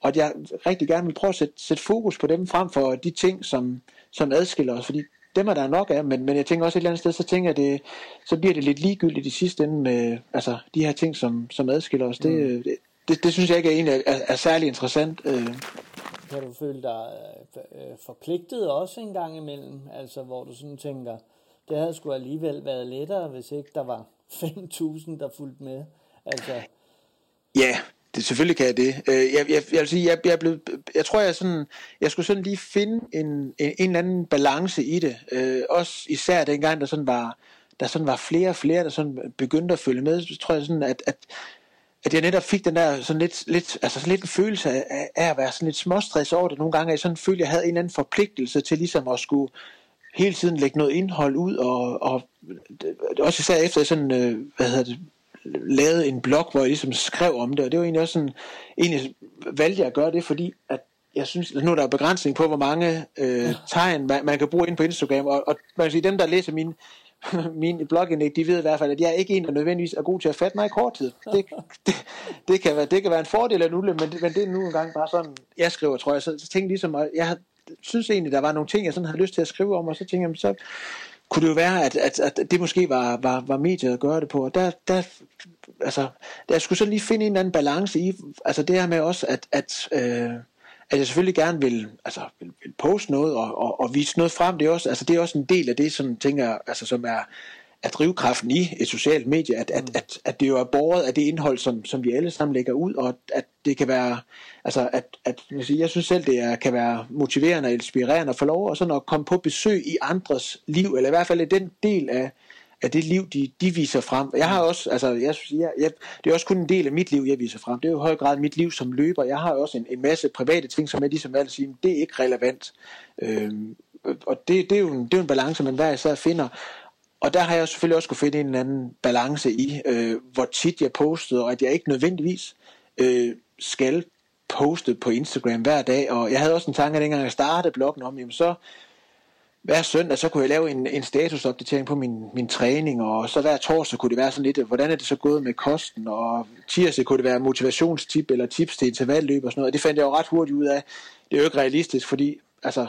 og at jeg rigtig gerne vil prøve at sætte, sætte fokus på dem frem for de ting, som, som adskiller os, fordi dem er der nok af, men, men jeg tænker også et eller andet sted, så tænker jeg, det, så bliver det lidt ligegyldigt i sidste ende med altså, de her ting, som, som adskiller os. Det, mm. det, det, det synes jeg ikke er, egentlig er, er særlig interessant. Øh. Kan du føle dig øh, forpligtet også en gang imellem, altså hvor du sådan tænker, det havde sgu alligevel været lettere, hvis ikke der var 5.000, der fulgte med. Altså... Ja, det, selvfølgelig kan jeg det. Øh, jeg, jeg, jeg vil sige, jeg, jeg, blev, jeg tror, jeg, sådan, jeg skulle sådan lige finde en, en, en eller anden balance i det. Øh, også især dengang, der sådan var, der sådan var flere og flere, der sådan begyndte at følge med. Så tror jeg sådan, at, at, at jeg netop fik den der sådan lidt, lidt, altså sådan lidt en følelse af, af at være sådan lidt småstress over det. Nogle gange, jeg sådan følte, at jeg havde en eller anden forpligtelse til ligesom at skulle hele tiden lægge noget indhold ud, og, og også især efter sådan, øh, hvad hedder det, lavet en blog, hvor jeg ligesom skrev om det, og det var egentlig også sådan, egentlig valgte jeg at gøre det, fordi at jeg synes, at nu er der begrænsning på, hvor mange øh, tegn man, man kan bruge ind på Instagram, og, og man kan sige, dem der læser min, min blogindlæg, de ved i hvert fald, at jeg er ikke en, der nødvendigvis er god til at fatte mig i kort tid. Det, det, det, kan, være, det kan være en fordel af en ulempe, men, det, men det er nu engang bare sådan, jeg skriver, tror jeg. Så, så tænkte ligesom, at jeg synes egentlig, der var nogle ting, jeg sådan havde lyst til at skrive om, og så tænkte jeg, så kunne det jo være, at, at, at det måske var, var, var mediet at gøre det på. Og der, der, altså, der skulle så lige finde en eller anden balance i, altså det her med også, at, at, øh, at jeg selvfølgelig gerne vil, altså, vil, vil poste noget og, og, og vise noget frem. Det er, også, altså, det er også en del af det, som, tænker, altså, som er, er drivkraften i et socialt medie, at, at, at, at det jo er borget af det indhold, som, som vi alle sammen lægger ud, og at det kan være, altså at, at jeg, synes selv, det er, kan være motiverende og inspirerende at få lov og sådan at komme på besøg i andres liv, eller i hvert fald i den del af, af det liv, de, de viser frem. Jeg har også, altså, jeg, jeg, jeg, det er også kun en del af mit liv, jeg viser frem. Det er jo i høj grad mit liv som løber. Jeg har også en, en masse private ting, som jeg ligesom altid siger, det er ikke relevant. Øhm, og det, det, er jo en, det er jo en balance, man hver især finder. Og der har jeg selvfølgelig også kunne finde en eller anden balance i, øh, hvor tit jeg postede, og at jeg ikke nødvendigvis øh, skal poste på Instagram hver dag. Og jeg havde også en tanke, at dengang jeg startede bloggen om, jamen så hver søndag, så kunne jeg lave en, en statusopdatering på min, min træning, og så hver torsdag kunne det være sådan lidt, hvordan er det så gået med kosten, og tirsdag kunne det være motivationstip eller tips til intervalløb og sådan noget, og det fandt jeg jo ret hurtigt ud af. Det er jo ikke realistisk, fordi altså,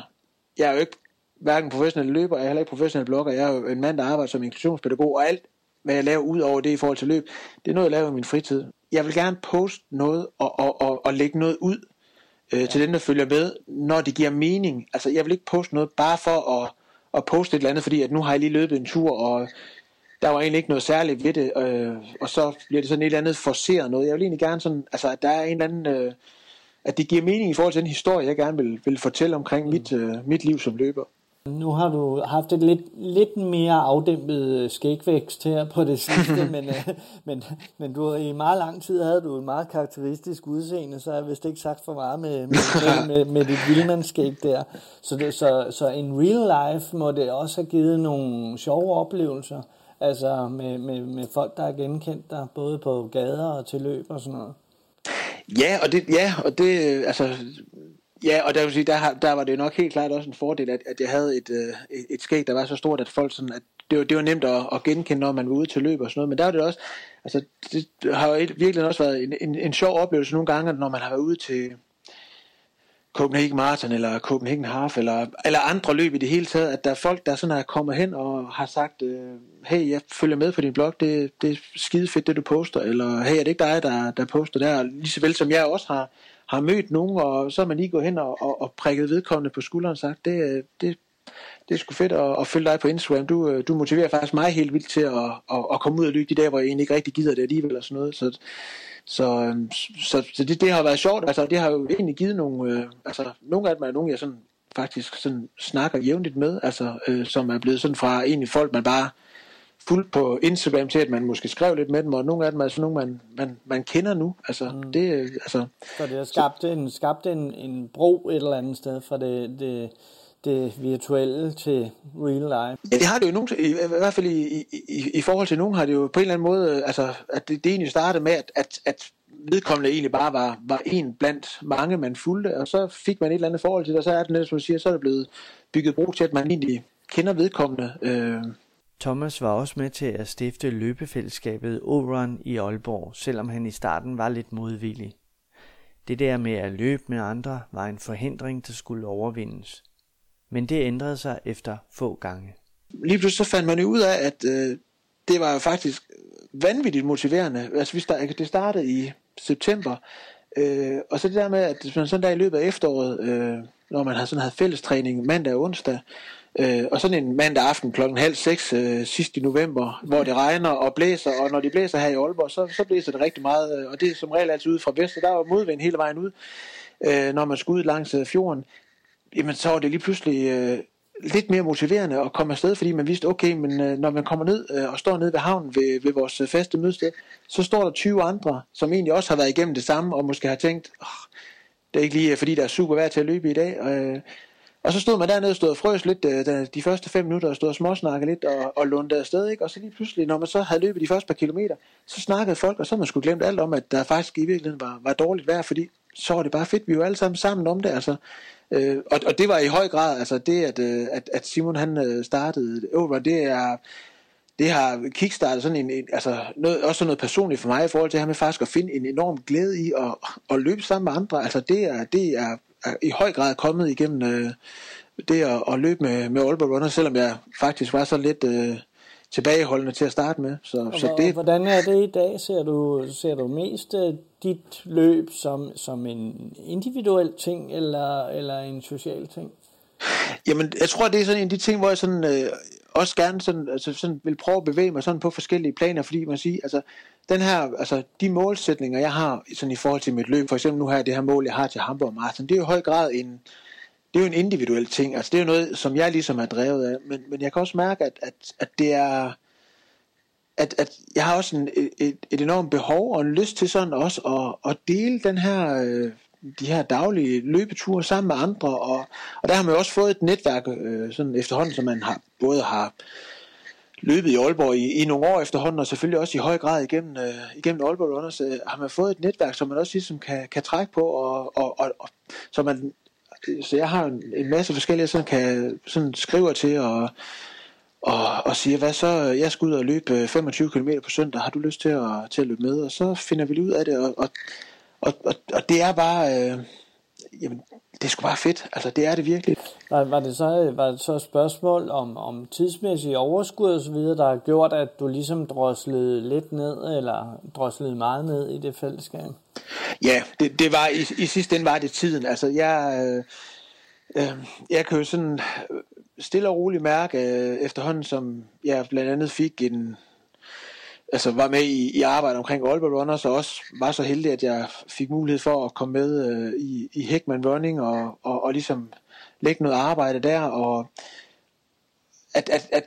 jeg er jo ikke hverken professionel løber, jeg er heller ikke professionel blogger, jeg er jo en mand, der arbejder som inklusionspædagog, og alt, hvad jeg laver ud over det i forhold til løb, det er noget, jeg laver i min fritid. Jeg vil gerne poste noget og, og, og, og lægge noget ud øh, ja. til den, der følger med, når det giver mening. Altså, jeg vil ikke poste noget bare for at, at poste et eller andet, fordi at nu har jeg lige løbet en tur, og der var egentlig ikke noget særligt ved det, øh, og så bliver det sådan et eller andet forceret noget. Jeg vil egentlig gerne sådan, altså, at der er en eller anden... Øh, at det giver mening i forhold til den historie, jeg gerne vil, vil fortælle omkring mm. mit, øh, mit liv som løber. Nu har du haft et lidt, lidt mere afdæmpet øh, skægvækst her på det sidste, men, øh, men, men du, i meget lang tid havde du et meget karakteristisk udseende, så jeg vist ikke sagt for meget med, med, med, med dit vildmandsskæg der. Så, det, så, så en real life må det også have givet nogle sjove oplevelser, altså med, med, med folk, der har genkendt dig, både på gader og til løb og sådan noget. Ja, og det, ja, og det, altså, Ja, og der, vil sige, der, der var det nok helt klart også en fordel, at, at jeg havde et, øh, et, et skæg, der var så stort, at folk sådan, at det var, det var nemt at, at genkende, når man var ude til løb og sådan noget. Men der var det også, altså det har jo virkelig også været en, en, en sjov oplevelse nogle gange, når man har været ude til Copenhagen Marathon eller Copenhagen Half eller, eller andre løb i det hele taget, at der er folk, der sådan er kommet hen og har sagt, øh, hey, jeg følger med på din blog, det, det er skide fedt, det du poster, eller hey, er det ikke dig, der, der poster der, lige så vel som jeg også har har mødt nogen, og så er man lige gået hen og, og, og prikket vedkommende på skulderen og sagt, det, øh, det, det er sgu fedt at, at følge dig på Instagram. Du, øh, du motiverer faktisk mig helt vildt til at, at, at komme ud og lykke de dage, hvor jeg egentlig ikke rigtig gider det alligevel og sådan noget. Så, så, øhm, så, så det, det har været sjovt. Altså, det har jo egentlig givet nogle, øh, altså, nogle af dem er nogen, jeg sådan, faktisk sådan snakker jævnligt med, altså, øh, som er blevet sådan fra egentlig folk, man bare fuldt på Instagram til, at man måske skrev lidt med dem, og nogle af dem er sådan nogle, man, man, man kender nu. Altså, mm. det, altså, så det har skabt, en, skabt en, en bro et eller andet sted fra det, det, det virtuelle til real life? Ja, det har det jo nogen, i, i hvert fald i, i, i forhold til nogen har det jo på en eller anden måde, altså, at det, det egentlig startede med, at, at, at vedkommende egentlig bare var, var en blandt mange, man fulgte, og så fik man et eller andet forhold til det, og så er det, som du siger, så er det blevet bygget bro til, at man egentlig kender vedkommende. Øh, Thomas var også med til at stifte løbefællesskabet Oron i Aalborg, selvom han i starten var lidt modvillig. Det der med at løbe med andre var en forhindring, der skulle overvindes. Men det ændrede sig efter få gange. Lige pludselig så fandt man jo ud af, at øh, det var faktisk vanvittigt motiverende. Altså, vi start, det startede i september, øh, og så det der med, at man sådan der i løbet af efteråret, øh, når man har sådan havde fællestræning mandag og onsdag, Øh, Øh, og sådan en mandag aften klokken halv seks øh, sidst i november, hvor det regner og blæser, og når det blæser her i Aalborg, så, så blæser det rigtig meget, øh, og det er som regel altid ud fra vest, der var modvind hele vejen ud, øh, når man skulle ud langs øh, fjorden, jamen så var det lige pludselig øh, lidt mere motiverende at komme afsted, fordi man vidste, okay, men øh, når man kommer ned øh, og står nede ved havnen ved, ved vores øh, faste mødested, så står der 20 andre, som egentlig også har været igennem det samme, og måske har tænkt, oh, det er ikke lige øh, fordi der er super værd til at løbe i dag, øh, og så stod man dernede og stod og frøs lidt øh, de første fem minutter og stod og småsnakkede lidt og, og lundede afsted. Ikke? Og så lige pludselig, når man så havde løbet de første par kilometer, så snakkede folk, og så man skulle glemt alt om, at der faktisk i virkeligheden var, var dårligt vejr, fordi så var det bare fedt. Vi var alle sammen sammen om det. Altså. Øh, og, og det var i høj grad, altså det, at, øh, at, at Simon han øh, startede over, det er det har kickstartet sådan en, en altså noget, også noget personligt for mig i forhold til her med faktisk at finde en enorm glæde i at, at løbe sammen med andre. Altså det er, det er i høj grad kommet igennem øh, det at, at løbe med, med Aalborg Runners, selvom jeg faktisk var så lidt øh, tilbageholdende til at starte med. Så, og, så det, hvordan er det i dag? Ser du, ser du mest øh, dit løb som, som en individuel ting, eller, eller en social ting? Jamen, jeg tror, det er sådan en af de ting, hvor jeg sådan, øh, også gerne sådan, altså sådan vil prøve at bevæge mig sådan på forskellige planer, fordi man siger, altså, den her, altså, de målsætninger, jeg har sådan i forhold til mit løb, for eksempel nu her, det her mål, jeg har til Hamburg Marathon, det er jo i høj grad en, det er jo en individuel ting, altså det er jo noget, som jeg ligesom er drevet af, men, men jeg kan også mærke, at, at, at det er, at, at jeg har også en, et, et enormt behov og en lyst til sådan også at, at dele den her, øh, de her daglige løbeture sammen med andre, og, og der har man jo også fået et netværk øh, sådan efterhånden, som man har både har løbet i Aalborg i, i nogle år efterhånden, og selvfølgelig også i høj grad igennem, øh, igennem Aalborg Runners, øh, har man fået et netværk, som man også ligesom kan, kan trække på, og, og, og, og så man så jeg har en, en masse forskellige, sådan kan sådan skriver til og, og, og siger, hvad så, jeg skal ud og løbe øh, 25 km på søndag, har du lyst til at, til at løbe med? Og så finder vi ud af det, og, og, og, og, og det er bare, øh, jamen, det er sgu bare fedt. Altså, det er det virkelig. Var, var, det, så, var det så et spørgsmål om, om tidsmæssige overskud og så videre, der har gjort, at du ligesom droslede lidt ned, eller droslede meget ned i det fællesskab? Ja, det, det var i, i sidste ende var det tiden. Altså, jeg, øh, øh, jeg kan jo sådan stille og roligt mærke øh, efterhånden, som jeg blandt andet fik en, altså var med i, i arbejde omkring Aalborg Runners, og også var så heldig, at jeg fik mulighed for at komme med øh, i, i Heckman Running, og, og, og ligesom lægge noget arbejde der, og at, at, at,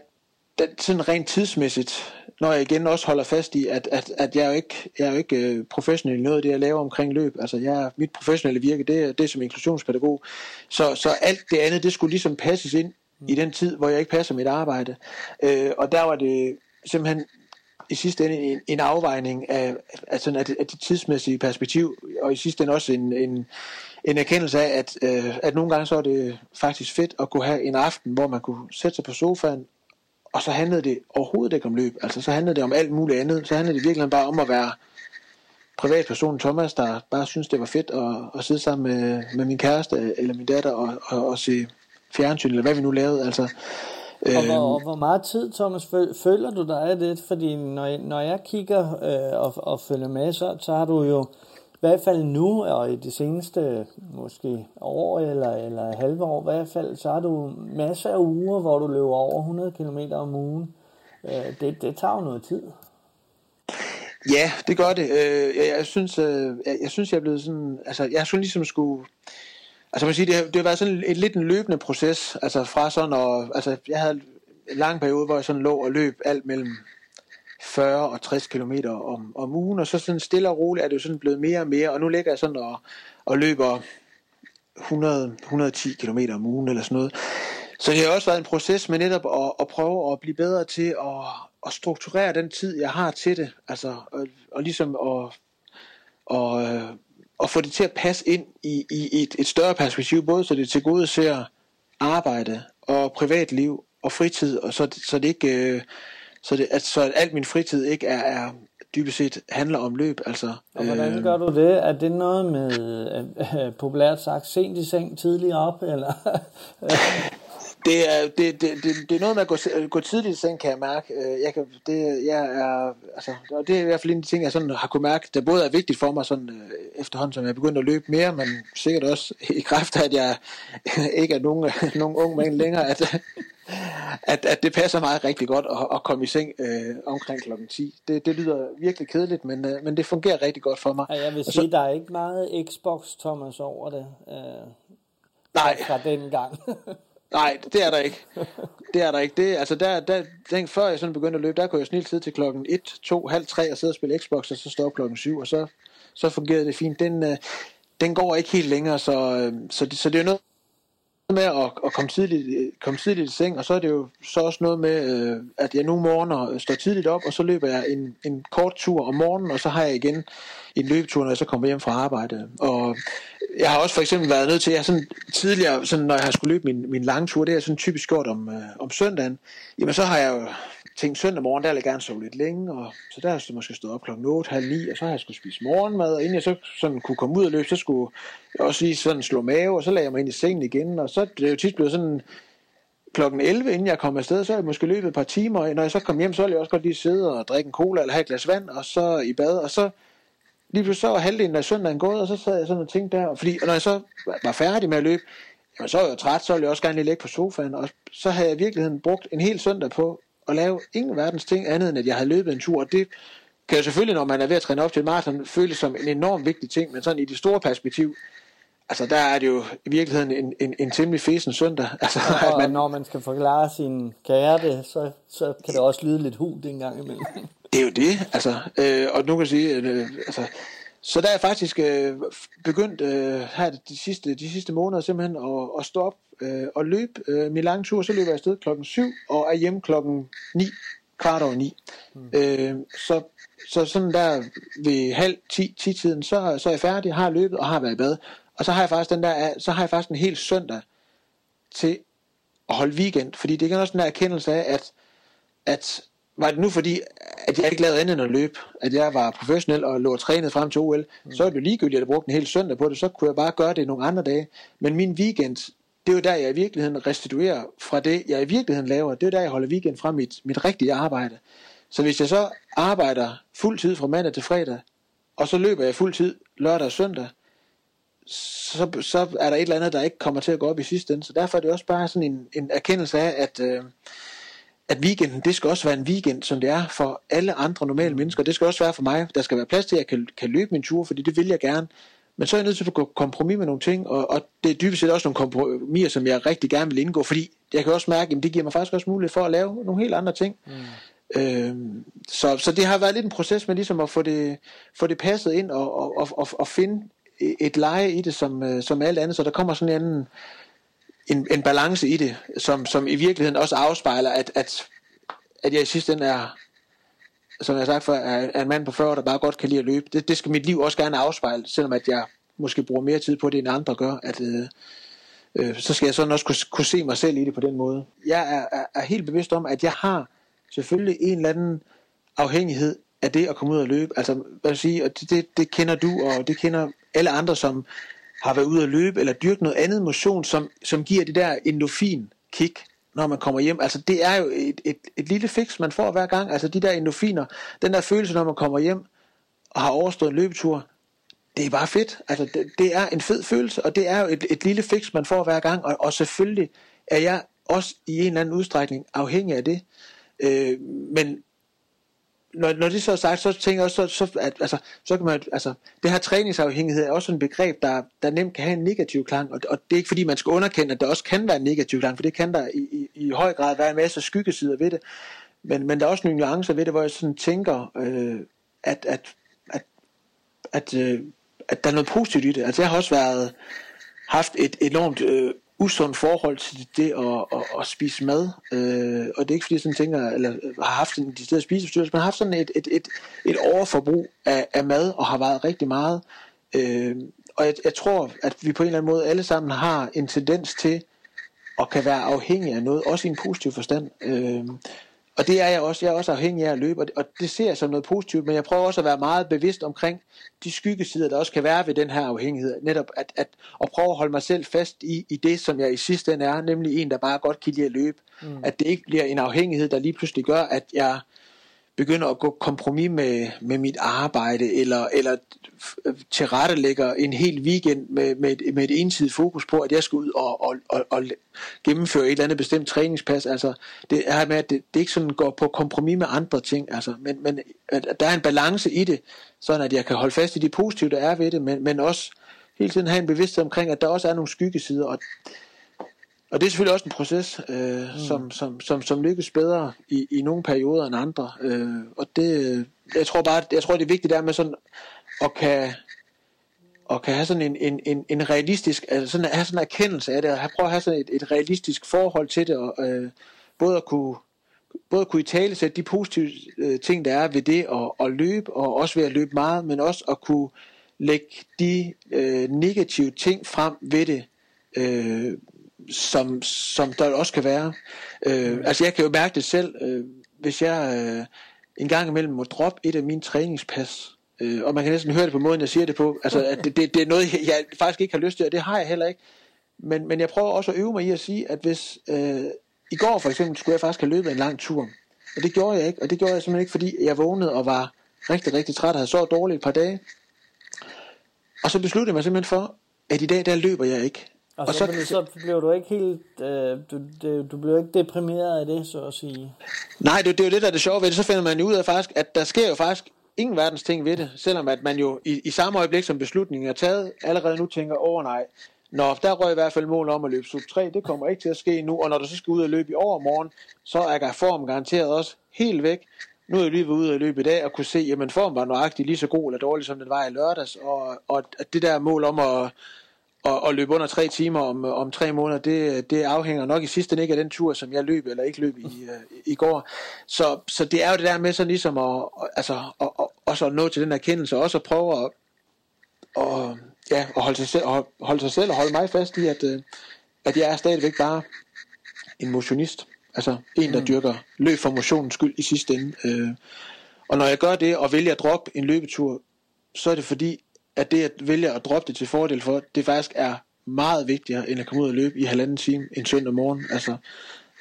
at sådan rent tidsmæssigt, når jeg igen også holder fast i, at, at, at jeg er jo ikke, jeg er jo ikke øh, professionel i noget af det, jeg laver omkring løb. Altså, jeg, mit professionelle virke, det er, det er som inklusionspædagog. Så, så alt det andet, det skulle ligesom passes ind i den tid, hvor jeg ikke passer mit arbejde. Øh, og der var det simpelthen i sidste ende en, en afvejning af, af, sådan, af, det, af det tidsmæssige perspektiv, og i sidste ende også en, en, en erkendelse af, at, øh, at nogle gange så er det faktisk fedt at kunne have en aften, hvor man kunne sætte sig på sofaen, og så handlede det overhovedet ikke om løb. Altså så handlede det om alt muligt andet. Så handlede det virkelig bare om at være privatpersonen Thomas, der bare synes det var fedt at, at sidde sammen med, med min kæreste eller min datter og, og, og se fjernsyn, eller hvad vi nu lavede. Altså, og hvor, og hvor meget tid, Thomas, føler du dig af det? Fordi når når jeg kigger øh, og, og følger med, så, så har du jo i hvert fald nu, og i de seneste måske år eller, eller halve år i hvert fald, så har du masser af uger, hvor du løber over 100 km om ugen. Øh, det, det tager jo noget tid. Ja, det gør det. Øh, jeg, jeg, synes, øh, jeg, jeg synes, jeg er blevet sådan... Altså, jeg synes ligesom skulle Altså man siger, det har, det har været sådan et, lidt en løbende proces, altså fra sådan, og, altså jeg havde en lang periode, hvor jeg sådan lå og løb alt mellem 40 og 60 km om, om ugen, og så sådan stille og roligt er det jo sådan blevet mere og mere, og nu ligger jeg sådan og, og løber 100, 110 km om ugen eller sådan noget. Så det har også været en proces med netop at, at prøve at blive bedre til at, at strukturere den tid, jeg har til det, altså og, og ligesom at og, og få det til at passe ind i, i et, et større perspektiv, både så det til gode ser arbejde og privatliv og fritid, og så, så det ikke, øh, så, det, at, så at alt min fritid ikke er, er dybest set handler om løb. Altså, og hvordan øh, gør du det? Er det noget med, øh, populært sagt, sent i seng, tidligere op, eller? Det er, det, det, det, det er noget med at gå, gå tidligt i seng, kan jeg mærke. Øh, jeg kan, det, jeg er, altså, og det er i hvert fald en af de ting, jeg sådan har kunne mærke, der både er vigtigt for mig sådan, øh, efterhånden, som jeg er begyndt at løbe mere, men sikkert også i kraft af, at jeg ikke er nogen, nogen ung mand længere, at, at, at det passer mig rigtig godt at, at komme i seng øh, omkring klokken 10. Det, det lyder virkelig kedeligt, men, øh, men det fungerer rigtig godt for mig. Ja, jeg vil sige, så, der er ikke meget Xbox, Thomas, over det. Øh, nej. Fra den gang. Nej, det er der ikke. Det er der ikke. Det, altså der, der, den, før jeg sådan begyndte at løbe, der kunne jeg snilt sidde til klokken 1, 2, halv 3 og sidde og spille Xbox, og så stå klokken 7, og så, så fungerede det fint. Den, øh, den går ikke helt længere, så, øh, så, det, så det er noget med at, at komme, tidligt, komme tidligt i seng, og så er det jo så også noget med, øh, at jeg nu morgener øh, står tidligt op, og så løber jeg en, en kort tur om morgenen, og så har jeg igen en løbetur, når jeg så kommer hjem fra arbejde. Og jeg har også for eksempel været nødt til, jeg sådan tidligere, sådan, når jeg har skulle løbe min, min lange tur, det er sådan typisk gjort om, øh, om søndagen, jamen så har jeg jo tænkt søndag morgen, der vil jeg gerne sove lidt længe, og så der har jeg måske stået op klokken 8, halv 9, og så har jeg skulle spise morgenmad, og inden jeg så sådan kunne komme ud og løbe, så skulle jeg også lige sådan slå mave, og så lagde jeg mig ind i sengen igen, og så det er det jo tit blevet sådan klokken 11, inden jeg kom afsted, så har jeg måske løbet et par timer, og når jeg så kom hjem, så ville jeg også godt lige sidde og drikke en cola, eller have et glas vand, og så i bad, og så lige pludselig så var halvdelen af søndagen gået, og så sad jeg sådan og tænkte der, fordi og når jeg så var færdig med at løbe, jamen så var jeg træt, så ville jeg også gerne lige ligge på sofaen, og så havde jeg i virkeligheden brugt en hel søndag på at lave ingen verdens ting andet, end at jeg havde løbet en tur, og det kan jo selvfølgelig, når man er ved at træne op til et maraton, føles som en enorm vigtig ting, men sådan i det store perspektiv, altså der er det jo i virkeligheden en, en, en temmelig fesen søndag. Altså, og at man, når man skal forklare sin kære det, så, så kan det også lyde lidt hul en gang imellem. Det er jo det, altså. Øh, og nu kan jeg sige, øh, altså, så der er jeg faktisk øh, begyndt øh, her de sidste, de sidste måneder simpelthen at, at stå op øh, og løbe øh, min lange tur. Så løber jeg afsted klokken 7 og er hjemme klokken 9, kvart over 9. Mm. Øh, så, så sådan der ved halv 10, 10 tiden, så, så er jeg færdig, har løbet og har været i bad. Og så har jeg faktisk den der, så har jeg faktisk en hel søndag til at holde weekend, fordi det er også den der erkendelse af, at, at var det nu fordi, at jeg ikke lavede andet end at løbe, at jeg var professionel og lå og trænet frem til OL, mm. så er det jo ligegyldigt, at jeg brugte en hel søndag på det, så kunne jeg bare gøre det nogle andre dage. Men min weekend, det er jo der, jeg i virkeligheden restituerer fra det, jeg i virkeligheden laver. Det er jo der, jeg holder weekend fra mit, mit rigtige arbejde. Så hvis jeg så arbejder fuld tid fra mandag til fredag, og så løber jeg fuld tid lørdag og søndag, så, så er der et eller andet, der ikke kommer til at gå op i sidste ende. Så derfor er det også bare sådan en, en erkendelse af, at, øh, at weekenden, det skal også være en weekend, som det er for alle andre normale mennesker. Det skal også være for mig. Der skal være plads til, at jeg kan, kan løbe min tur, fordi det vil jeg gerne. Men så er jeg nødt til at gå kompromis med nogle ting, og, og det er dybest set også nogle kompromiser, som jeg rigtig gerne vil indgå, fordi jeg kan også mærke, at det giver mig faktisk også mulighed for at lave nogle helt andre ting. Mm. Øhm, så, så det har været lidt en proces med ligesom at få det, få det passet ind og, og, og, og finde et leje i det som, øh, som alt andet, så der kommer sådan en anden en, en balance i det, som, som i virkeligheden også afspejler, at, at, at jeg i sidste ende er, som jeg har sagt før, er, er en mand på 40, der bare godt kan lide at løbe. Det, det skal mit liv også gerne afspejle, selvom at jeg måske bruger mere tid på det, end andre gør, at øh, øh, så skal jeg sådan også kunne, kunne se mig selv i det på den måde. Jeg er, er, er helt bevidst om, at jeg har selvfølgelig en eller anden afhængighed af det at komme ud og løbe. Altså, hvad jeg sige, og det, det, det kender du, og det kender alle andre, som har været ude at løbe, eller dyrke noget andet motion, som, som giver det der endorfin-kick, når man kommer hjem. Altså, det er jo et, et, et lille fix, man får hver gang. Altså, de der endorfiner, den der følelse, når man kommer hjem og har overstået en løbetur, det er bare fedt. Altså, det, det er en fed følelse, og det er jo et, et lille fix, man får hver gang. Og, og selvfølgelig er jeg også i en eller anden udstrækning afhængig af det. Øh, men når, når det så er sagt, så tænker jeg også, så, så, at, altså, så kan man, altså, det her træningsafhængighed er også en begreb, der, der nemt kan have en negativ klang, og, og det er ikke fordi, man skal underkende, at der også kan være en negativ klang, for det kan der i, i, i høj grad være en masse skyggesider ved det, men, men der er også nogle nuancer ved det, hvor jeg sådan tænker, øh, at, at, at, at, øh, at der er noget positivt i det. Altså jeg har også været, haft et enormt øh, usund forhold til det at, at, at spise mad. Øh, og det er ikke fordi jeg sådan tænker, eller har haft en decideret spiseforstyrrelse, men har haft sådan et, et, et, et overforbrug af, af mad, og har været rigtig meget. Øh, og jeg, jeg tror, at vi på en eller anden måde alle sammen har en tendens til at kan være afhængige af noget, også i en positiv forstand. Øh, og det er jeg også. Jeg er også afhængig af at løbe, og det, ser jeg som noget positivt, men jeg prøver også at være meget bevidst omkring de skyggesider, der også kan være ved den her afhængighed. Netop at, at, at prøve at holde mig selv fast i, i det, som jeg i sidste ende er, nemlig en, der bare godt kan lide at løbe. Mm. At det ikke bliver en afhængighed, der lige pludselig gør, at jeg begynder at gå kompromis med, med mit arbejde, eller, eller øh, tilrettelægger en hel weekend med, med, med et ensidigt fokus på, at jeg skal ud og, og, og, og gennemføre et eller andet bestemt træningspas. Altså, det er med, at det, det ikke sådan går på kompromis med andre ting, altså, men, men at der er en balance i det, sådan at jeg kan holde fast i de positive, der er ved det, men, men også hele tiden have en bevidsthed omkring, at der også er nogle skyggesider, og og det er selvfølgelig også en proces, øh, mm. som, som, som, som lykkes bedre i, i nogle perioder end andre. Øh, og det, jeg tror bare, jeg tror det er vigtigt der med sådan at kan, og kan have sådan en, en, en, en realistisk, altså sådan, have sådan en erkendelse af det, og prøve at have sådan et, et realistisk forhold til det, og øh, både at kunne både at kunne i tale sætte de positive øh, ting, der er ved det at, at løbe, og også ved at løbe meget, men også at kunne lægge de øh, negative ting frem ved det, øh, som, som der også kan være. Øh, altså jeg kan jo mærke det selv, øh, hvis jeg øh, en gang imellem må droppe et af mine træningspas, øh, og man kan næsten høre det på måden, jeg siger det på, altså at det, det, det er noget, jeg faktisk ikke har lyst til, og det har jeg heller ikke. Men, men jeg prøver også at øve mig i at sige, at hvis øh, i går for eksempel skulle jeg faktisk have løbet en lang tur, og det gjorde jeg ikke, og det gjorde jeg simpelthen ikke, fordi jeg vågnede og var rigtig, rigtig træt og havde så dårligt et par dage. Og så besluttede jeg mig simpelthen for, at i dag der løber jeg ikke. Og, og så, så, så blev du ikke helt, øh, du, det, du blev ikke deprimeret af det, så at sige. Nej, det, det er jo det, der er det sjove ved det. Så finder man jo ud af faktisk, at der sker jo faktisk ingen verdens ting ved det, selvom at man jo i, i samme øjeblik, som beslutningen er taget, allerede nu tænker, åh oh, nej, Nå, der røg i hvert fald mål om at løbe sub 3, det kommer ikke til at ske nu, og når du så skal ud og løbe i overmorgen, så er form garanteret også helt væk, nu er jeg lige ude og løbe i dag, og kunne se, jamen form var nøjagtigt lige så god eller dårlig, som den var i lørdags, og, og det der mål om at, at, at løbe under tre timer om, om tre måneder, det, det afhænger nok i sidste ende ikke af den tur, som jeg løb eller ikke løb i, uh, i går. Så, så det er jo det der med så ligesom at, altså, at, at, også at nå til den erkendelse, og også at prøve at, og, ja, at holde, sig selv, at holde sig selv og holde mig fast i, at, øh, at jeg er stadigvæk bare en motionist. Altså en, der mm. dyrker løb for motionens skyld i sidste ende. Øh, og når jeg gør det og vælger at droppe en løbetur, så er det fordi, at det at vælge at droppe det til fordel for, det faktisk er meget vigtigere, end at komme ud og løbe i halvanden time en søndag morgen. Altså,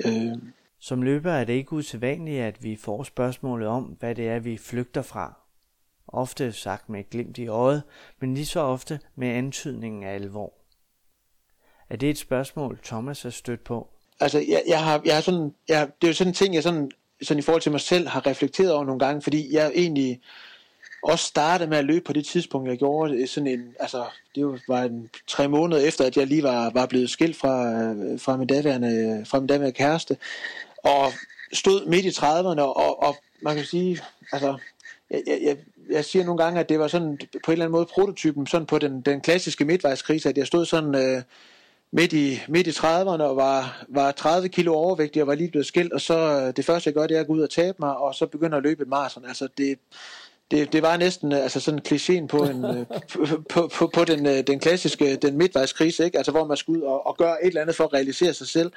øh. Som løber er det ikke usædvanligt, at vi får spørgsmålet om, hvad det er, vi flygter fra. Ofte sagt med et glimt i øjet, men lige så ofte med antydningen af alvor. Er det et spørgsmål, Thomas er stødt på? Altså, jeg, jeg har, jeg har sådan, jeg, det er jo sådan en ting, jeg sådan, sådan i forhold til mig selv har reflekteret over nogle gange, fordi jeg egentlig også startede med at løbe på det tidspunkt, jeg gjorde det, sådan en, altså, det var en, tre måneder efter, at jeg lige var, var blevet skilt fra, øh, fra, min daværende, fra min daværende kæreste, og stod midt i 30'erne, og, og man kan sige, altså, jeg, jeg, jeg siger nogle gange, at det var sådan på en eller anden måde prototypen sådan på den, den klassiske midtvejskrise, at jeg stod sådan øh, midt i, midt i 30'erne og var, var 30 kilo overvægtig og var lige blevet skilt, og så øh, det første jeg gør, det er at gå ud og tabe mig, og så begynder at løbe et maraton. Altså det, det, det var næsten øh, altså sådan klichéen på, en, øh, på, på, på den, den klassiske den midtvejskrise, ikke? Altså, hvor man skal ud og, og gøre et eller andet for at realisere sig selv.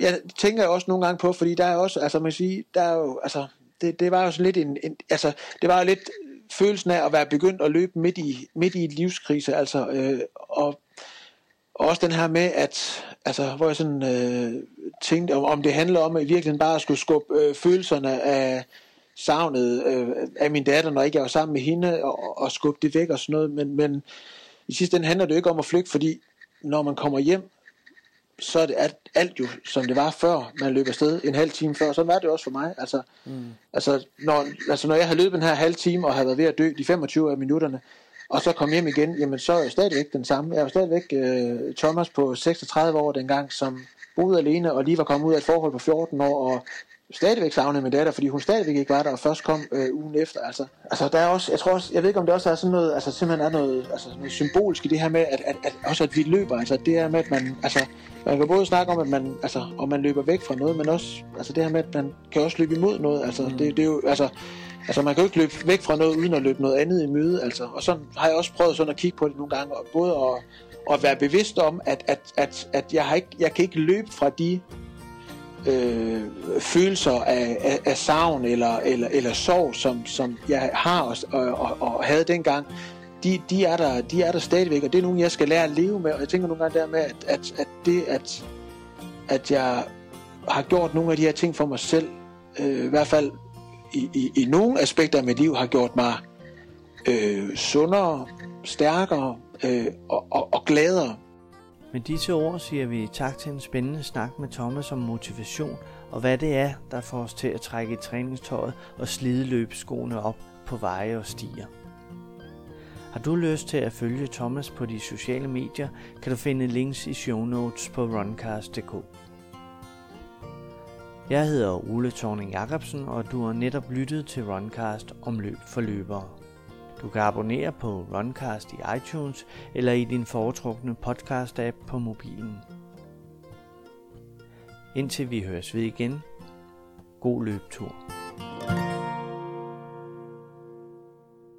Jeg tænker også nogle gange på, fordi der er også, altså man kan sige, der er jo, altså, det, det var jo sådan lidt en, en altså, det var jo lidt følelsen af at være begyndt at løbe midt i, midt i et livskrise, altså, øh, og, og også den her med, at, altså, hvor jeg sådan øh, tænkte, om, om det handler om at i virkeligheden bare at skulle skubbe øh, følelserne af savnet øh, af min datter, når ikke jeg var sammen med hende, og, og skubbe det væk og sådan noget, men, men i sidste ende handler det jo ikke om at flygte, fordi når man kommer hjem, så er det alt, jo, som det var før man løb afsted en halv time før. Så var det også for mig. Altså, mm. altså, når, altså når jeg har løbet den her halv time og har været ved at dø de 25 af minutterne, og så kom hjem igen, jamen så er jeg stadigvæk den samme. Jeg var stadigvæk øh, Thomas på 36 år dengang, som boede alene og lige var kommet ud af et forhold på 14 år, og stadigvæk savnede min datter, fordi hun stadigvæk ikke var der, og først kom øh, ugen efter. Altså, altså der er også, jeg tror også, jeg ved ikke om det også er sådan noget, altså simpelthen er noget, altså noget symbolisk i det her med, at, at, at også at vi løber, altså det her med, at man, altså man kan både snakke om, at man, altså, om man løber væk fra noget, men også altså det her med, at man kan også løbe imod noget. Altså, mm. det, det er jo, altså, altså man kan jo ikke løbe væk fra noget, uden at løbe noget andet i møde. Altså. Og sådan har jeg også prøvet sådan at kigge på det nogle gange, og både at, at være bevidst om, at, at, at, at jeg, har ikke, jeg kan ikke løbe fra de øh, følelser af, af, af savn eller, eller, eller sorg, som, som jeg har og, og, og havde dengang de, de, er der, de er der stadigvæk, og det er nogen, jeg skal lære at leve med, og jeg tænker nogle gange der med, at, at, at det, at, at jeg har gjort nogle af de her ting for mig selv, øh, i hvert fald i, i, i nogle aspekter af mit liv, har gjort mig øh, sundere, stærkere øh, og, og, og gladere. Med disse ord siger vi tak til en spændende snak med Thomas om motivation og hvad det er, der får os til at trække i træningstøjet og slide løbeskoene op på veje og stier. Har du lyst til at følge Thomas på de sociale medier, kan du finde links i show notes på runcast.dk. Jeg hedder Ole Thorning Jacobsen, og du har netop lyttet til Runcast om løb for løbere. Du kan abonnere på Runcast i iTunes eller i din foretrukne podcast-app på mobilen. Indtil vi høres ved igen, god løbetur.